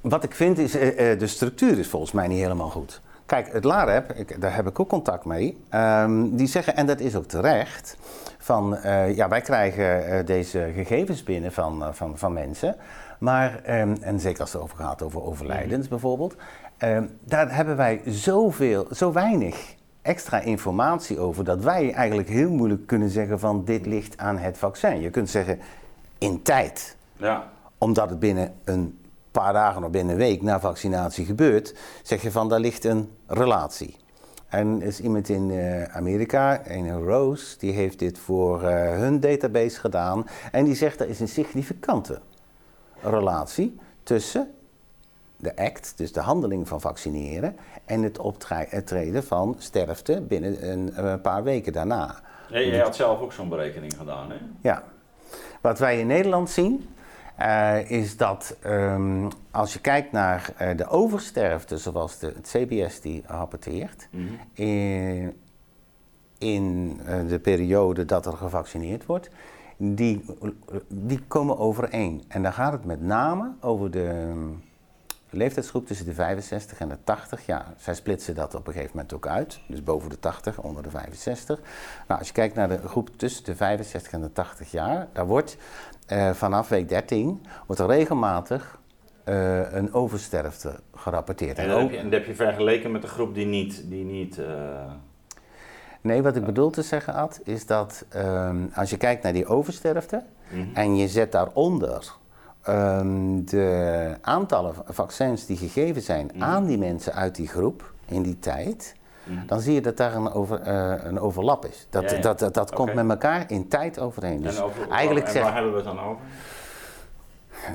Wat ik vind is, eh, eh, de structuur is volgens mij niet helemaal goed. Kijk, het LAREP, ik, daar heb ik ook contact mee, ehm, die zeggen, en dat is ook terecht, van eh, ja, wij krijgen deze gegevens binnen van, van, van mensen, maar, ehm, en zeker als het over gaat over overlijdens bijvoorbeeld, ehm, daar hebben wij zoveel, zo weinig extra informatie over dat wij eigenlijk heel moeilijk kunnen zeggen van dit ligt aan het vaccin. Je kunt zeggen in tijd Ja. omdat het binnen een paar dagen of binnen een week na vaccinatie gebeurt, zeg je van daar ligt een relatie. En er is iemand in eh, Amerika, een Rose, die heeft dit voor eh, hun database gedaan. En die zegt er is een significante relatie tussen de act, dus de handeling van vaccineren, en het optreden van sterfte binnen een, een paar weken daarna. Jij, jij had zelf ook zo'n berekening gedaan, hè? Ja. Wat wij in Nederland zien, eh, is dat ehm, als je kijkt naar eh, de oversterfte, zoals de, het CBS die rapporteert, Mhm. in, in eh, de periode dat er gevaccineerd wordt, die, die komen overeen. En dan gaat het met name over de ehm, leeftijdsgroep tussen de 65 en de 80 jaar. Zij splitsen dat op een gegeven moment ook uit. Dus boven de 80, onder de 65. Nou, als je kijkt naar de groep tussen de 65 en de 80 jaar, daar wordt eh, vanaf week 13 wordt er regelmatig eh, een oversterfte gerapporteerd. En dat heb, je, en dat heb je vergeleken met de groep die niet... Die niet eh, Nee, wat ik bedoel te zeggen, Ad, is dat ehm, als je kijkt naar die oversterfte mhm. en je zet daaronder ehm, de aantallen vaccins die gegeven zijn Mhm. aan die mensen uit die groep in die tijd, Mhm. dan zie je dat daar een, over, eh, een overlap is. Dat, Ja, ja. dat, dat, dat komt met elkaar in tijd overeen. Dus en over, eigenlijk en zeg waar hebben we het dan over?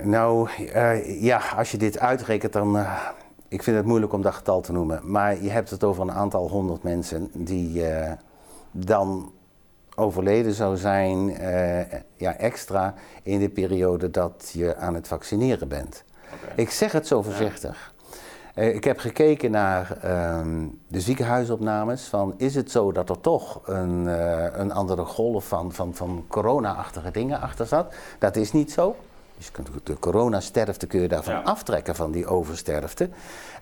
nou, eh, ja, als je dit uitrekent, dan. eh, ik vind het moeilijk om dat getal te noemen, maar je hebt het over een aantal honderd mensen die dan overleden zou zijn, eh, ja, extra in de periode dat je aan het vaccineren bent. Ik zeg het zo voorzichtig. Eh, ik heb gekeken naar ehm, de ziekenhuisopnames. Van, is het zo dat er toch een, eh, een andere golf van, van, van corona-achtige dingen achter zat? Dat is niet zo. Dus de coronasterfte kun je daarvan Ja. aftrekken van die oversterfte.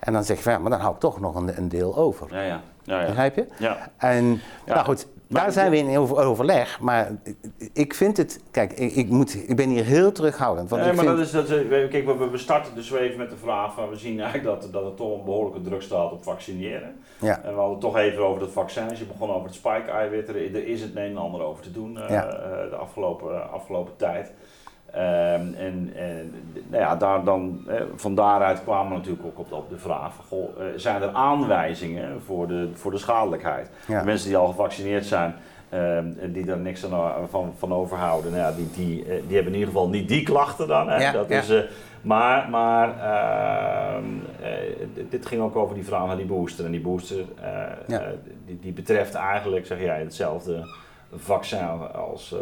En dan zeg je ja, maar dan hou ik toch nog een, een deel over. Ja, ja. ja, ja. Begrijp je? ja. En nou goed, daar zijn we in over, overleg. Maar ik vind het, kijk, ik, ik, moet, ik ben hier heel terughoudend. Want nee, ik maar vind, dat is, dat is, kijk, we, we starten dus even met de vraag van, we zien eigenlijk dat, dat er toch een behoorlijke druk staat op vaccineren. ja, En we hadden het toch even over dat vaccin. Als je begon over het spike-eiwit, er, er is het een en ander over te doen eh, Ja. eh, de afgelopen, afgelopen tijd. Ehm, en en nou ja, daar dan, eh, van daaruit kwamen we natuurlijk ook op de, op de vraag van, goh, eh, zijn er aanwijzingen voor de, voor de schadelijkheid? ja. Mensen die al gevaccineerd zijn, ehm, en die daar niks aan, van, van overhouden, nou ja, die, die, eh, die hebben in ieder geval niet die klachten dan. Hè? Ja, dat is, eh, maar maar ehm, eh, dit- ging ook over die vraag naar die booster. En die booster eh, eh, die, die betreft eigenlijk, zeg jij, hetzelfde vaccin als eh,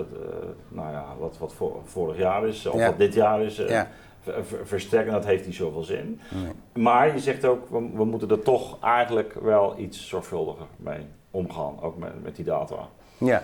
nou ja, wat, wat voor, vorig jaar is, of Ja. wat dit jaar is. eh, Ja. ver- ver- versterken, dat heeft niet zoveel zin. Nee. Maar je zegt ook, we, we moeten er toch eigenlijk wel iets zorgvuldiger mee omgaan, ook met, met die data. Ja.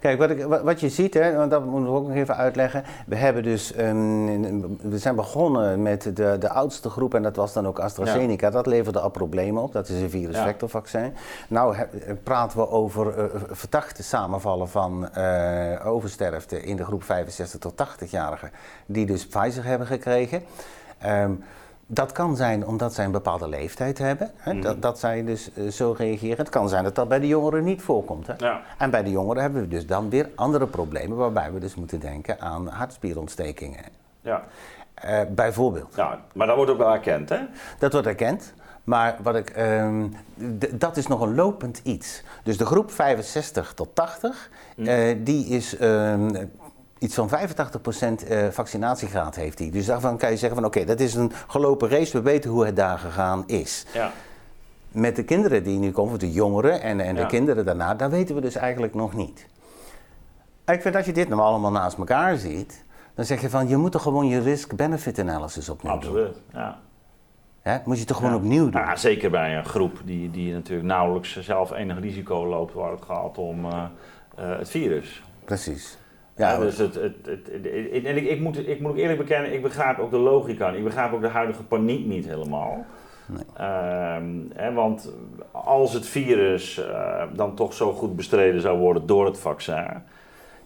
Kijk, wat, ik, wat, je ziet, hè, want dat moeten we ook nog even uitleggen. We, hebben dus, ehm, we zijn begonnen met de, de oudste groep en dat was dan ook AstraZeneca. Dat leverde al problemen op, dat is een virusvectorvaccin. Nou he- praten we over eh, verdachte samenvallen van eh, oversterfte in de groep 65 tot 80-jarigen, die dus Pfizer hebben gekregen. Ehm, dat kan zijn omdat zij een bepaalde leeftijd hebben, hè, Mhm. dat, dat zij dus eh, zo reageren. Het kan zijn dat dat bij de jongeren niet voorkomt. Hè. Ja. En bij de jongeren hebben we dus dan weer andere problemen, waarbij we dus moeten denken aan hartspierontstekingen. Ja. Eh, bijvoorbeeld. ja, maar dat wordt ook wel erkend, hè? Dat wordt erkend. Maar wat ik, ehm, dat is nog een lopend iets. Dus de groep 65 tot 80, eh, die is ehm, iets van 85% eh, vaccinatiegraad heeft die. Dus daarvan kan je zeggen van oké, dat is een gelopen race, we weten hoe het daar gegaan is. Ja. Met de kinderen die nu komen, de jongeren en, en de Ja. kinderen daarna, dat weten we dus eigenlijk nog niet. Ik vind dat je dit nou allemaal naast elkaar ziet, dan zeg je van je moet toch gewoon je risk-benefit analysis opnieuw doen. Absoluut. Ja. Hè? Moet je toch gewoon Ja. opnieuw doen. Ja, zeker bij een groep die, die natuurlijk nauwelijks zelf enig risico loopt waar het gaat om eh, eh, het virus. Precies. Ja, dus het, het, het, het- en ik, ik, moet, ik moet ook eerlijk bekennen, ik begrijp ook de logica. niet. Ik begrijp ook de huidige paniek niet helemaal. Nee. Ehm, hè, want als het virus eh, dan toch zo goed bestreden zou worden door het vaccin,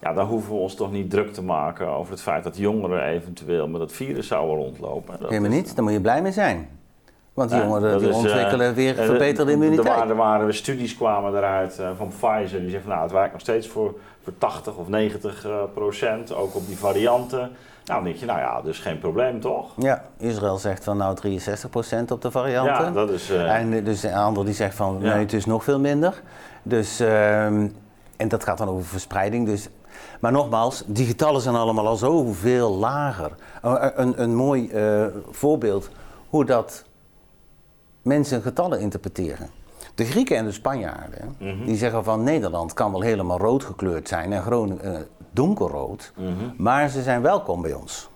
ja, dan hoeven we ons toch niet druk te maken over het feit dat jongeren eventueel met het virus zouden rondlopen. Dat helemaal is- niet. Daar moet je blij mee zijn. Want die Ja, jongeren die is, eh, ontwikkelen weer eh, verbeterde er immuniteit. waren, er waren studies kwamen eruit eh, van Pfizer die zeggen van nou het werkt nog steeds voor, voor 80 of 90 eh, procent, ook op die varianten. Nou dan denk je nou ja, dus geen probleem toch? Ja, Israël zegt van nou 63% op de varianten. Ja, dat is... En dus een ander die zegt van Ja. nee, het is nog veel minder. Dus, ehm, en dat gaat dan over verspreiding. Dus, maar nogmaals, die getallen zijn allemaal al zoveel lager. Een, een mooi voorbeeld hoe dat mensen getallen interpreteren. De Grieken en de Spanjaarden, Mhm. die zeggen van Nederland kan wel helemaal rood gekleurd zijn en Groningen eh, donkerrood, mhm. maar ze zijn welkom bij ons.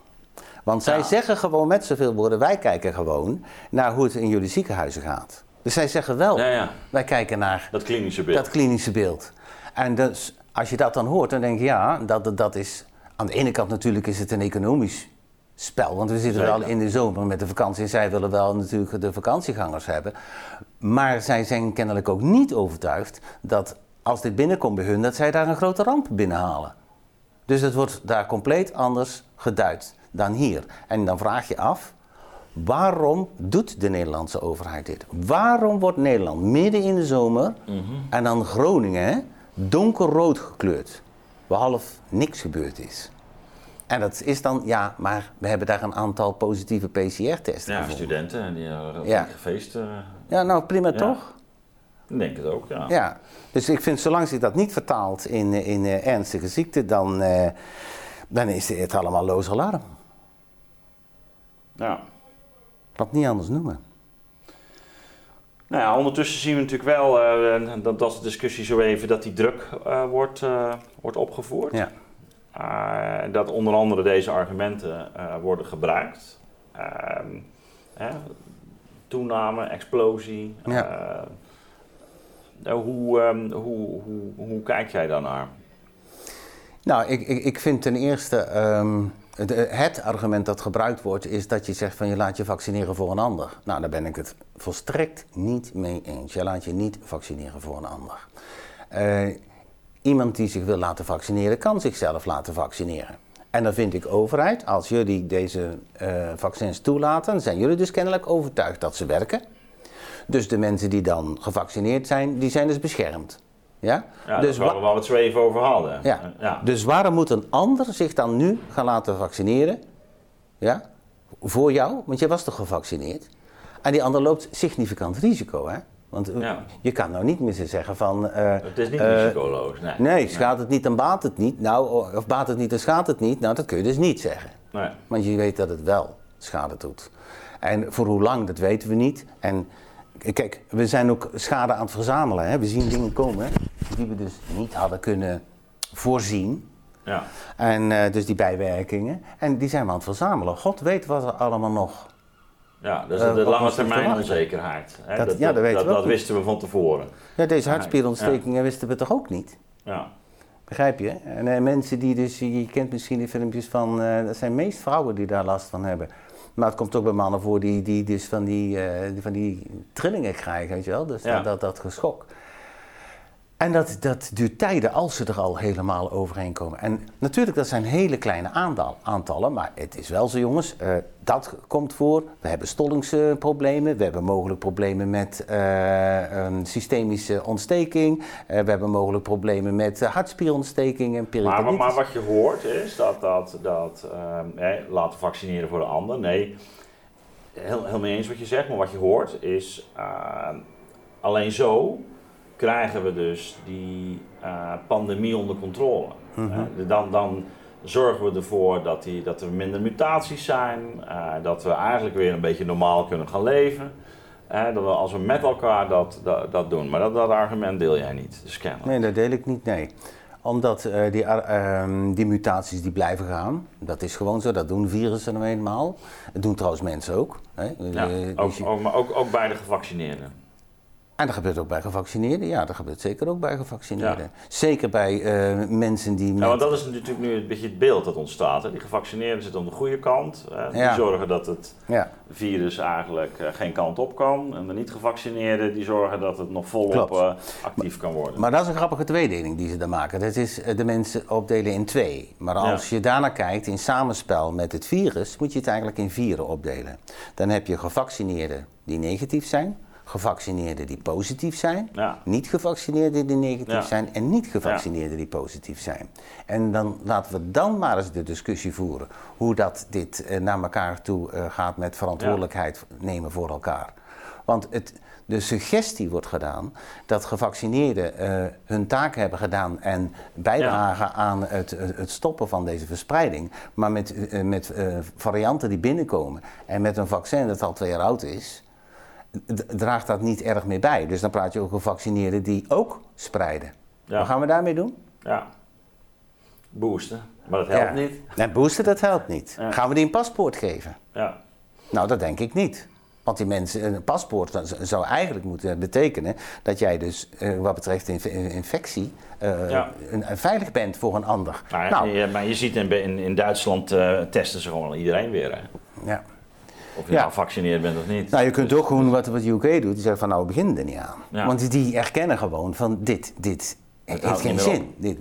Want zij zeggen gewoon met zoveel woorden, wij kijken gewoon naar hoe het in jullie ziekenhuizen gaat. Dus zij zeggen wel, Ja, ja, wij kijken naar dat klinische beeld. dat klinische beeld. En dus, als je dat dan hoort, dan denk je ja, dat, dat is... Aan de ene kant natuurlijk is het een economisch spel. Want we zitten Zeker. wel in de zomer met de vakantie. Zij willen wel natuurlijk de vakantiegangers hebben. Maar zij zijn kennelijk ook niet overtuigd dat als dit binnenkomt bij hun, dat zij daar een grote ramp binnenhalen. Dus het wordt daar compleet anders geduid dan hier. En dan vraag je af, waarom doet de Nederlandse overheid dit? Waarom wordt Nederland midden in de zomer Mhm. en dan Groningen donkerrood gekleurd? Behalve niks gebeurd is. En dat is dan, ja, maar we hebben daar een aantal positieve PCR-testen Ja, gevonden. studenten en die hadden Ja. ja. gefeest. eh, Ja, nou prima Ja. toch? ik denk het ook, ja. Ja, dus ik vind zolang zich dat niet vertaalt in, eh, in eh, ernstige ziekte, dan, eh, dan is het allemaal loos alarm. Ja. Wat niet anders noemen. Nou ja, ondertussen zien we natuurlijk wel, uh, dat, dat is de discussie zo even, dat die druk uh, wordt, uh, wordt opgevoerd. Ja. Dat onder andere deze argumenten worden gebruikt. Ehm, toename, explosie. Ja. hoe, um, hoe, hoe, hoe kijk jij daarnaar? Nou, ik, ik, ik vind ten eerste. Um het, argument dat gebruikt wordt is dat je zegt van je laat je vaccineren voor een ander. Nou, daar ben ik het volstrekt niet mee eens. Je laat je niet vaccineren voor een ander. Uh, iemand die zich wil laten vaccineren kan zichzelf laten vaccineren. En dan vind ik overheid, als jullie deze uh, vaccins toelaten, zijn jullie dus kennelijk overtuigd dat ze werken. Dus de mensen die dan gevaccineerd zijn, die zijn dus beschermd. Ja? ja dus waar we het zo even over hadden. Ja. ja. Dus waarom moet een ander zich dan nu gaan laten vaccineren? Ja? Voor jou, want je was toch gevaccineerd? En die ander loopt significant risico, hè? Want eh, je kan nou niet meer zeggen van... Uh, het is niet uh, risicoloos, nee. Nee, schaadt het niet, dan baat het niet. Nou, of baat het niet, dan schaadt het niet. Nou, dat kun je dus niet zeggen. Nee. Want je weet dat het wel schade doet. En voor hoe lang, dat weten we niet. En kijk, we zijn ook schade aan het verzamelen. Hè? We zien dingen komen die we dus niet hadden kunnen voorzien. Ja. En uh, dus die bijwerkingen. En die zijn we aan het verzamelen. God weet wat er allemaal nog. Ja, dus uh, de lange termijn onzekerheid. Hè? Dat, ja, dat, weten dat, we dat wisten we van tevoren. Ja, deze hartspierontstekingen wisten we toch ook niet? Ja. Begrijp je? En uh, mensen die dus, je kent misschien die filmpjes van, dat zijn meest vrouwen die daar last van hebben. Maar het komt ook bij mannen voor die, die dus van die, van die trillingen krijgen, weet je wel? Dus dat, dat, dat geschok. En dat, dat duurt tijden als ze er al helemaal overheen komen. En natuurlijk, dat zijn hele kleine aantal, aantallen, maar het is wel zo, jongens. Uh, dat komt voor. We hebben stollingsproblemen. we hebben mogelijk problemen met uh, een systemische ontsteking. Uh, we hebben mogelijk problemen met hartspierontsteking en peritonitis. Maar, maar, wat je hoort is dat, dat, dat eh, laten vaccineren voor de ander. Nee, heel, heel mee eens wat je zegt. Maar wat je hoort is alleen zo krijgen we dus die uh, pandemie onder controle. Mhm. dan, dan zorgen we ervoor dat, die, dat er minder mutaties zijn, uh, dat we eigenlijk weer een beetje normaal kunnen gaan leven. Dat we, als we met elkaar dat, dat, dat doen. Maar dat, dat argument deel jij niet, dus kennelijk. Nee, dat deel ik niet, nee omdat uh, die, uh, die, mutaties die blijven gaan. Dat is gewoon zo, dat doen virussen nou eenmaal. Dat doen trouwens mensen ook. Hè? Ja, ook, ook, maar ook, ook bij de gevaccineerden. En dat gebeurt ook bij gevaccineerden. Ja, dat gebeurt zeker ook bij gevaccineerden. Zeker bij uh, mensen die. Met... Ja, want dat is natuurlijk nu een beetje het beeld dat ontstaat. Hè? Die gevaccineerden zitten aan de goede kant. Die zorgen dat het virus eigenlijk uh, geen kant op kan. En de niet-gevaccineerden die zorgen dat het nog volop uh, actief kan worden. Maar dat is een grappige tweedeling die ze daar maken. Dat is de mensen opdelen in twee. Maar als je daarnaar kijkt in samenspel met het virus, moet je het eigenlijk in vieren opdelen. Dan heb je gevaccineerden die negatief zijn gevaccineerden die positief zijn, niet gevaccineerden die negatief zijn en niet gevaccineerden die positief zijn. En dan laten we dan maar eens de discussie voeren hoe dat dit eh, naar elkaar toe eh, gaat met verantwoordelijkheid nemen voor elkaar. Want het, de suggestie wordt gedaan dat gevaccineerden uh, hun taak hebben gedaan en bijdragen aan het, het, stoppen van deze verspreiding. Maar met, met varianten die binnenkomen en met een vaccin dat al twee jaar oud is, draagt dat niet erg meer bij. Dus dan praat je over gevaccineerden die ook spreiden. Wat gaan we daarmee doen? Ja, boosten. Maar dat helpt niet. Nee, boosten dat helpt niet. Gaan we die een paspoort geven? Ja. Nou, dat denk ik niet. Want die mensen, een paspoort zou eigenlijk moeten betekenen dat jij dus eh, wat betreft infectie uh, een, veilig bent voor een ander. Nou, nou, maar je ziet in, in, in Duitsland uh, testen ze gewoon iedereen weer. Hè? Ja. Of je ja. nou gevaccineerd bent of niet. Nou, je kunt dus- ook gewoon wat, wat UK doet, die zeggen van nou, we beginnen er niet aan. Want die erkennen gewoon van dit, dit het heeft geen zin. Dit,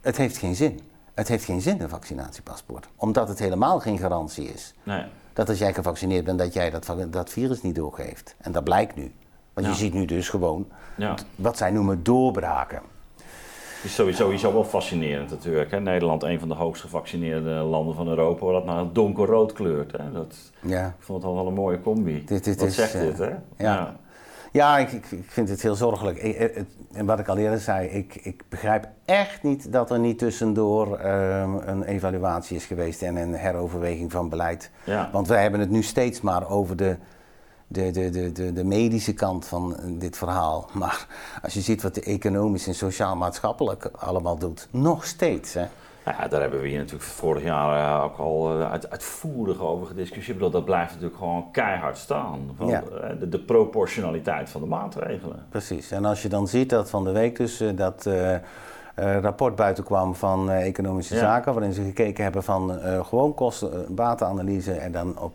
Het heeft geen zin. Het heeft geen zin, een vaccinatiepaspoort. Omdat het helemaal geen garantie is. Nee. Dat als jij gevaccineerd bent, dat jij dat, dat virus niet doorgeeft. En dat blijkt nu. Want je ziet nu dus gewoon wat zij noemen doorbraken is sowieso, wel fascinerend natuurlijk. Hè? Nederland, een van de hoogst gevaccineerde landen van Europa, waar dat nou donkerrood kleurt. Hè? Dat, ja. Ik vond het al wel een mooie combi. Dit, dit wat is, zegt dit, hè? Ja. ja. ik, ik, vind het heel zorgelijk. en wat ik al eerder zei, ik, ik begrijp echt niet dat er niet tussendoor ehm, een evaluatie is geweest en een heroverweging van beleid. Ja. Want wij hebben het nu steeds maar over de de, de, de, de, de medische kant van dit verhaal. *laughs* Maar als je ziet wat de economisch en sociaal-maatschappelijk allemaal doet, nog steeds. Hè? Ja, daar hebben we hier natuurlijk vorig jaar eh, ook al eh, uit, uitvoerig over gediscussieerd. Dat, dat blijft natuurlijk gewoon keihard staan. Van Ja. eh, de, de proportionaliteit van de maatregelen. Precies. En als je dan ziet dat van de week dus eh, dat eh, eh, rapport buiten kwam van eh, Economische Ja. Zaken, waarin ze gekeken hebben van eh, gewoon kosten-batenanalyse en dan op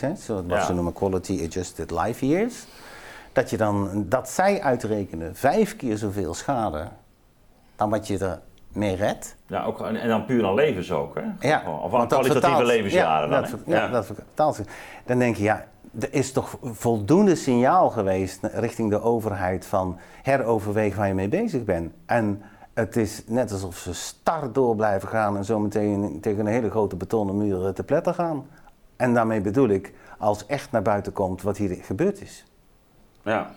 hè, zo wat Ja. ze noemen Quality Adjusted Life Years. Dat, je dan, dat zij uitrekenen vijf keer zoveel schade dan wat je er mee redt. Ja, ook, en, dan puur aan levens ook, hè? Ja, Of aan kwalitatieve vertaalt- levensjaren ja, dan, dat, ver- ja, dat vertaalt zich. Dan denk je, ja, er is toch voldoende signaal geweest richting de overheid van heroverweeg waar je mee bezig bent. En het is net alsof ze star door blijven gaan en zo meteen tegen een hele grote betonnen muur eh, te pletten gaan. En daarmee bedoel ik, als echt naar buiten komt wat hier gebeurd is. Ja.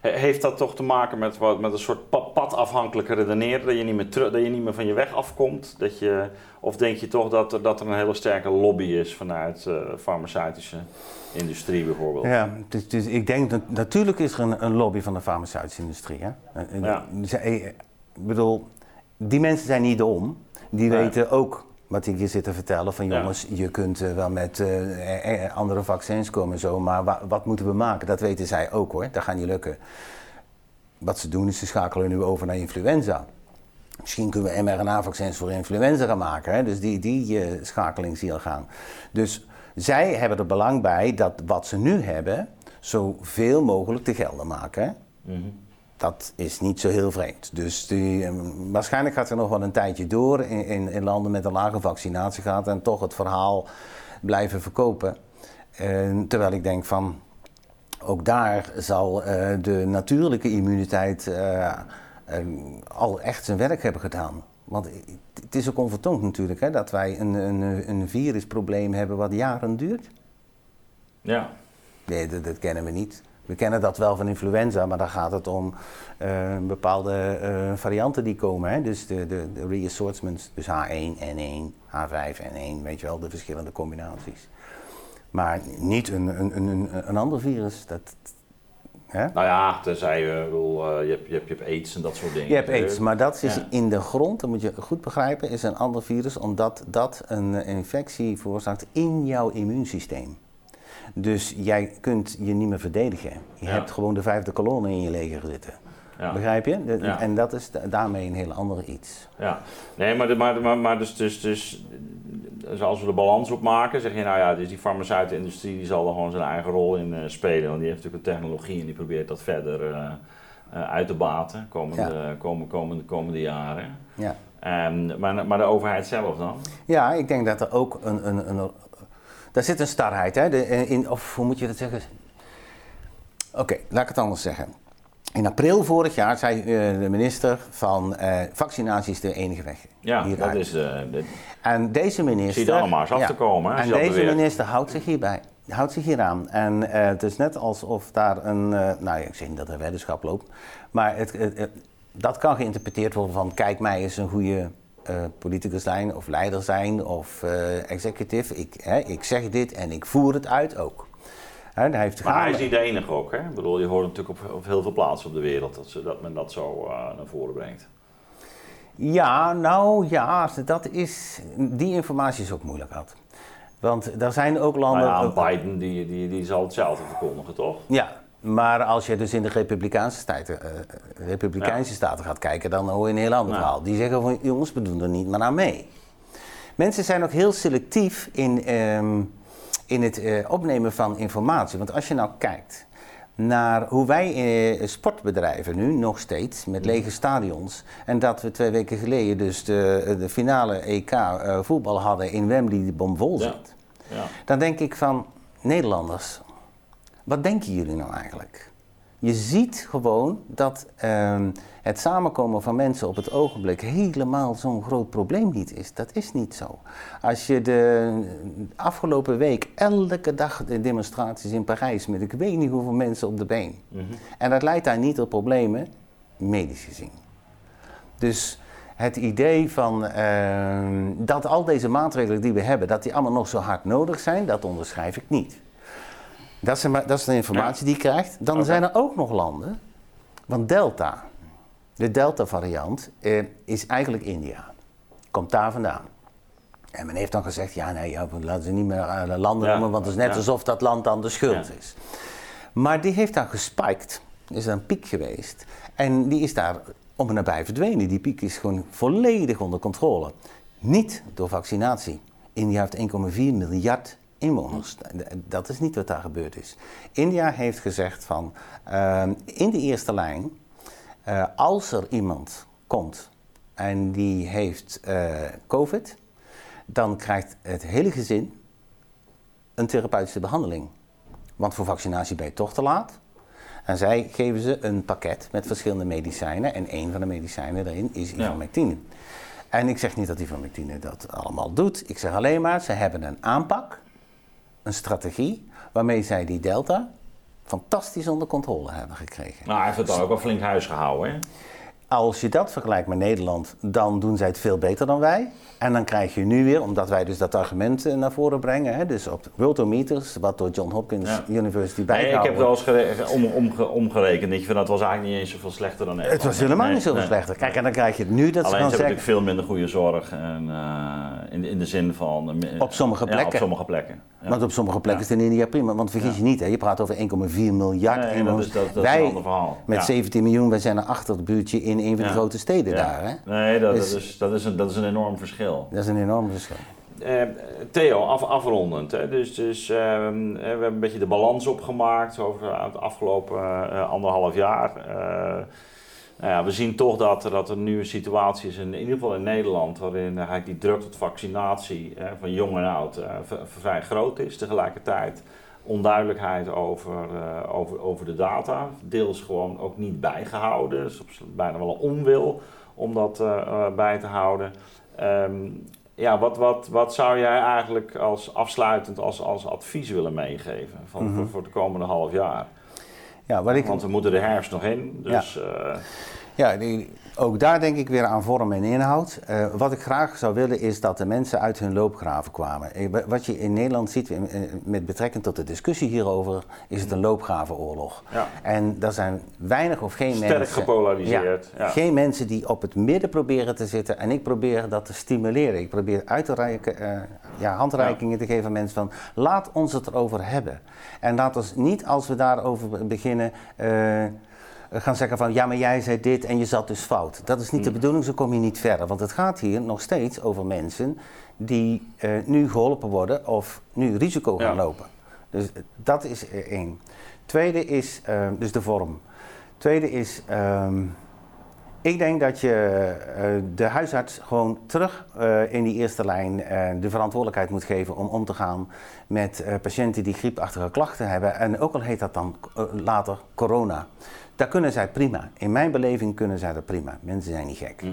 He- Heeft dat toch te maken met, wat, met een soort pa- padafhankelijke redeneren? Dat je, niet meer dat je niet meer van je weg afkomt? Dat je, of denk je toch dat er, dat er een hele sterke lobby is vanuit de farmaceutische industrie bijvoorbeeld? Ja, dus, dus ik denk dat natuurlijk is er een, een lobby van de farmaceutische industrie. Hè? Eh, Ja. Ik bedoel, die mensen zijn niet dom. Die Nee. weten ook wat ik je zit te vertellen. Van Ja. jongens, je kunt eh, wel met eh, eh, andere vaccins komen en zo. Maar wa- wat moeten we maken? Dat weten zij ook hoor. Dat gaat niet lukken. Wat ze doen is ze schakelen nu over naar influenza. Misschien kunnen we mRNA-vaccins voor influenza gaan maken. Hè? Dus die, die eh, schakeling zie je gaan. Dus zij hebben er belang bij dat wat ze nu hebben, zoveel mogelijk te gelden maken. Hè? Mhm. Dat is niet zo heel vreemd. Dus die, eh, waarschijnlijk gaat er nog wel een tijdje door in, in, in landen met een lage vaccinatiegraad en toch het verhaal blijven verkopen. Eh, terwijl ik denk van, ook daar zal eh, de natuurlijke immuniteit eh, eh, al echt zijn werk hebben gedaan. Want het is ook onvertoond natuurlijk hè, dat wij een, een, een virusprobleem hebben wat jaren duurt. Ja. Nee, dat, dat kennen we niet. We kennen dat wel van influenza, maar dan gaat het om eh, bepaalde eh, varianten die komen. Hè? Dus de, de, de reassortments, dus H1, N1, H5, N1, weet je wel, de verschillende combinaties. Maar niet een, een, een, een, ander virus. Dat, hè? Nou ja, tenzij je, eh, je, hebt, je, hebt, je hebt aids en dat soort dingen. Je hebt aids, maar dat is Ja. in de grond, dat moet je goed begrijpen, is een ander virus, omdat dat een infectie veroorzaakt in jouw immuunsysteem. Dus jij kunt je niet meer verdedigen. Je Ja. hebt gewoon de vijfde kolonne in je leger zitten. Ja. Begrijp je? De- Ja. En dat is da- daarmee een heel ander iets. Ja, nee, maar, de- maar, maar, maar dus, dus, dus, dus als we de balans opmaken, zeg je nou ja, dus die farmaceutische industrie die zal er gewoon zijn eigen rol in eh, spelen. Want die heeft natuurlijk een technologie en die probeert dat verder eh, eh, uit te baten komende, komende, komende, komende jaren. Ja. En, maar, maar de overheid zelf dan? Ja, ik denk dat er ook een. een, een daar zit een starheid, hè? De, in, of hoe moet je dat zeggen? Oké, laat ik het anders zeggen. In april vorig jaar zei eh, de minister van eh, vaccinatie is de enige weg. Ja, hieruit. dat is. eh, de- En deze minister. Zie je dan maar eens af te komen, hè, En deze minister houdt zich hierbij. Houdt zich hieraan. En eh, het is net alsof daar een. eh, nou, ik zeg niet dat er weddenschap loopt. Maar het, dat kan geïnterpreteerd worden van: kijk, mij eens een goede eh, politicus zijn, of leider zijn, of eh executive. Ik, hè, ik zeg dit en ik voer het uit ook. Hè, hij heeft Maar hij is niet de enige ook, hè? Ik bedoel, je hoort natuurlijk op, op heel veel plaatsen op de wereld dat, ze, dat men dat zo eh, naar voren brengt. Ja, nou ja, dat is, die informatie is ook moeilijk had. Want er zijn ook Nou landen. ja, Biden die, die, die zal hetzelfde verkondigen, toch? Ja, maar als je dus in de Republikeinse, staten, eh, Republikeinse staten gaat kijken, dan hoor je een heel ander verhaal. Die zeggen van jongens, we doen er niet meer aan mee. Mensen zijn ook heel selectief in, ehm, in het eh, opnemen van informatie. Want als je nou kijkt naar hoe wij eh, sport bedrijven nu, nog steeds, met lege stadions. En dat we twee weken geleden dus de, de finale EK eh, voetbal hadden in Wembley, die bomvol Ja. zit. Ja. Dan denk ik van, Nederlanders, wat denken jullie nou eigenlijk? Je ziet gewoon dat ehm, het samenkomen van mensen op het ogenblik helemaal zo'n groot probleem niet is. Dat is niet zo. Als je de afgelopen week elke dag de demonstraties in Parijs met ik weet niet hoeveel mensen op de been. En dat leidt daar niet tot problemen, medisch gezien. Dus het idee van ehm, dat al deze maatregelen die we hebben, dat die allemaal nog zo hard nodig zijn, dat onderschrijf ik niet. Dat is, de- dat is de informatie die je krijgt. Dan zijn er ook nog landen, want Delta, de Delta-variant, eh, is eigenlijk India. Komt daar vandaan. En men heeft dan gezegd, ja nee, ja, laten ze niet meer eh, landen noemen, want het is net alsof dat land dan de schuld is. Maar die heeft daar gespiked, is een piek geweest. En die is daar om en nabij verdwenen. Die piek is gewoon volledig onder controle. Niet door vaccinatie. India heeft 1,4 miljard inwoners. Dat is niet wat daar gebeurd is. India heeft gezegd van, ehm, in de eerste lijn, eh, als er iemand komt en die heeft eh, COVID, dan krijgt het hele gezin een therapeutische behandeling. Want voor vaccinatie ben je toch te laat. En zij geven ze een pakket met verschillende medicijnen. En één van de medicijnen daarin is Ja. ivermectine. En ik zeg niet dat ivermectine dat allemaal doet. Ik zeg alleen maar, ze hebben een aanpak, een strategie, waarmee zij die delta fantastisch onder controle hebben gekregen. Nou, hij heeft het dan ook wel flink huis gehouden, hè? Als je dat vergelijkt met Nederland, dan doen zij het veel beter dan wij. En dan krijg je nu weer, omdat wij dus dat argument eh, naar voren brengen, hè, dus op worldometers, wat door John Hopkins Ja. University Nee, ik bijgehouden heb wel eens om, omge- omgerekend. Ik vind dat was eigenlijk niet eens zoveel slechter dan Nederland. Het was helemaal Nee, niet zoveel nee. slechter. Kijk, en dan krijg je het nu dat ze Alleen ze hebben natuurlijk veel minder goede zorg. En, eh, in, in de zin van... eh, Op sommige Ja, plekken. op sommige plekken. Ja. Want op sommige plekken is het in India prima. Want vergis je niet, hè, je praat over 1,4 miljard Nee, dat is- dat- dat is een wij ander verhaal. met Ja. 17 miljoen, wij zijn een achterbuurtje in een van de grote steden Ja. daar. Hè? Nee, dat, Dus- dat, is, dat, is een, dat is een enorm verschil. Dat is een enorm verschil. Eh, Theo, af, afrondend. Hè? Dus, dus ehm, eh, we hebben een beetje de balans opgemaakt over het afgelopen eh, anderhalf jaar. Eh, nou ja, we zien toch dat, er- dat er nu een situatie is, in, in ieder geval in Nederland, waarin eigenlijk die druk tot vaccinatie van jong en oud eh, vrij groot is. Tegelijkertijd onduidelijkheid over, eh, over, over de data. Deels gewoon ook niet bijgehouden. Dus bijna wel een onwil om dat eh, eh, bij te houden. Ehm, ja, wat, wat, wat zou jij eigenlijk als afsluitend als, als advies willen meegeven van, Mhm. voor, voor het komende half jaar? Ja, wat ik, Want we moeten de herfst nog in, dus Ja, die, ook daar denk ik weer aan vorm en inhoud. Eh, wat ik graag zou willen is dat de mensen uit hun loopgraven kwamen. Wa- Wat je in Nederland ziet met betrekking tot de discussie hierover, is het een loopgravenoorlog. ja, En er zijn weinig of geen sterk mensen. gepolariseerd. Ja. Geen mensen die op het midden proberen te zitten en ik probeer dat te stimuleren. Ik probeer uit te reiken, eh, ja, handreikingen te geven aan mensen van laat ons het erover hebben. En laat ons niet als we daarover beginnen eh, gaan zeggen van ja maar jij zei dit en je zat dus fout. Dat is niet de Mm. bedoeling, zo kom je niet verder. Want het gaat hier nog steeds over mensen die eh, nu geholpen worden of nu risico gaan Ja. lopen. Dus eh, dat is eh, één. Tweede is eh, dus de vorm. Tweede is, ehm, ik denk dat je eh, de huisarts gewoon terug eh, in die eerste lijn eh, de verantwoordelijkheid moet geven om om te gaan met eh, patiënten die griepachtige klachten hebben. En ook al heet dat dan eh, later corona. Daar kunnen zij prima. In mijn beleving kunnen zij dat prima. Mensen zijn niet gek. Hm.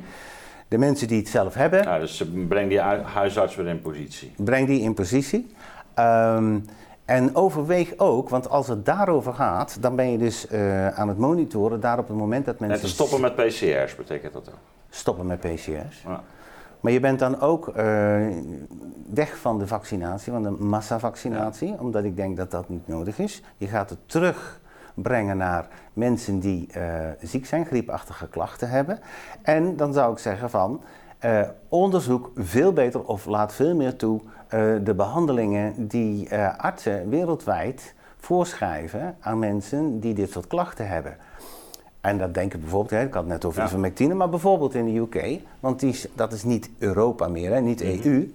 De mensen die het zelf hebben, Ja, dus breng die hu- huisarts weer in positie. breng die in positie. Ehm, en overweeg ook, want als het daarover gaat, dan ben je dus eh, aan het monitoren daar op het moment dat En mensen te stoppen met PCR's betekent dat ook. stoppen met PCR's. Ja. Maar je bent dan ook eh, weg van de vaccinatie, van de massavaccinatie, omdat ik denk dat dat niet nodig is. Je gaat het terugbrengen naar mensen die eh, ziek zijn, griepachtige klachten hebben. En dan zou ik zeggen van, eh, onderzoek veel beter of laat veel meer toe eh, de behandelingen die artsen wereldwijd voorschrijven aan mensen die dit soort klachten hebben. En dat denk ik bijvoorbeeld, hè, ik had het net over Ja. ivermectine, maar bijvoorbeeld in de UK, want die, dat is niet Europa meer, hè, niet Mhm. EU.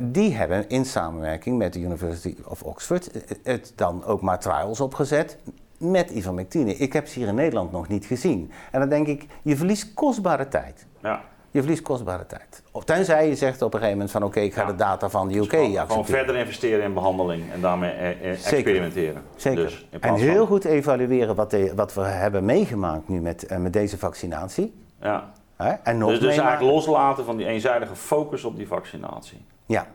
die hebben in samenwerking met de University of Oxford het dan ook maar trials opgezet met ivermectine. Ik heb ze hier in Nederland nog niet gezien. En dan denk ik, je verliest kostbare tijd. Ja. Je verliest kostbare tijd. Of tenzij je zegt op een gegeven moment van oké, ik ga Ja. de data van de UK Gewoon, gewoon verder investeren in behandeling en daarmee eh, eh, Zeker. experimenteren. Zeker. Dus, en heel van- goed evalueren wat, de- wat we hebben meegemaakt nu met, eh, met deze vaccinatie. Ja. Hè? En nog Dus, dus eigenlijk loslaten van die eenzijdige focus op die vaccinatie. Ja,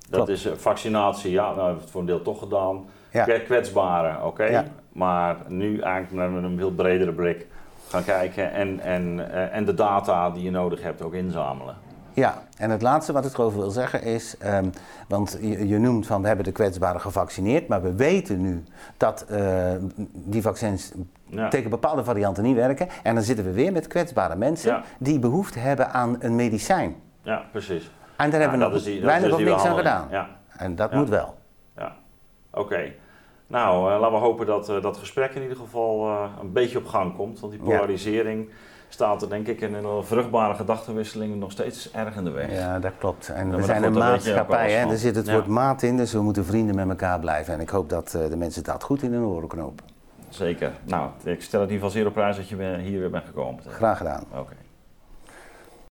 Dat Klopt. is vaccinatie, ja, nou hebben we het voor een deel toch gedaan. Ja. Kwe- Kwetsbaren, oké. Ja. Maar nu eigenlijk met een veel bredere blik gaan kijken en, en, eh, en de data die je nodig hebt ook inzamelen. Ja, en het laatste wat ik erover wil zeggen is, ehm, want je, je, noemt van we hebben de kwetsbaren gevaccineerd, maar we weten nu dat uh, die vaccins tegen bepaalde varianten niet werken. En dan zitten we weer met kwetsbare mensen die behoefte hebben aan een medicijn. Ja, precies. En daar hebben we nog weinig of niks aan gedaan. Ja. En dat moet wel. Ja, oké. Nou, uh, laten we hopen dat uh, dat gesprek in ieder geval uh, een beetje op gang komt. Want die polarisering staat er denk ik in een vruchtbare gedachtenwisseling nog steeds erg in de weg. Ja, dat klopt. En we zijn een maatschappij, hè? er zit het woord maat in, dus we moeten vrienden met elkaar blijven. En ik hoop dat de mensen dat goed in hun oren knopen. Zeker. Nou, ik stel het in ieder geval zeer op prijs dat je hier weer bent gekomen. Graag gedaan. Oké.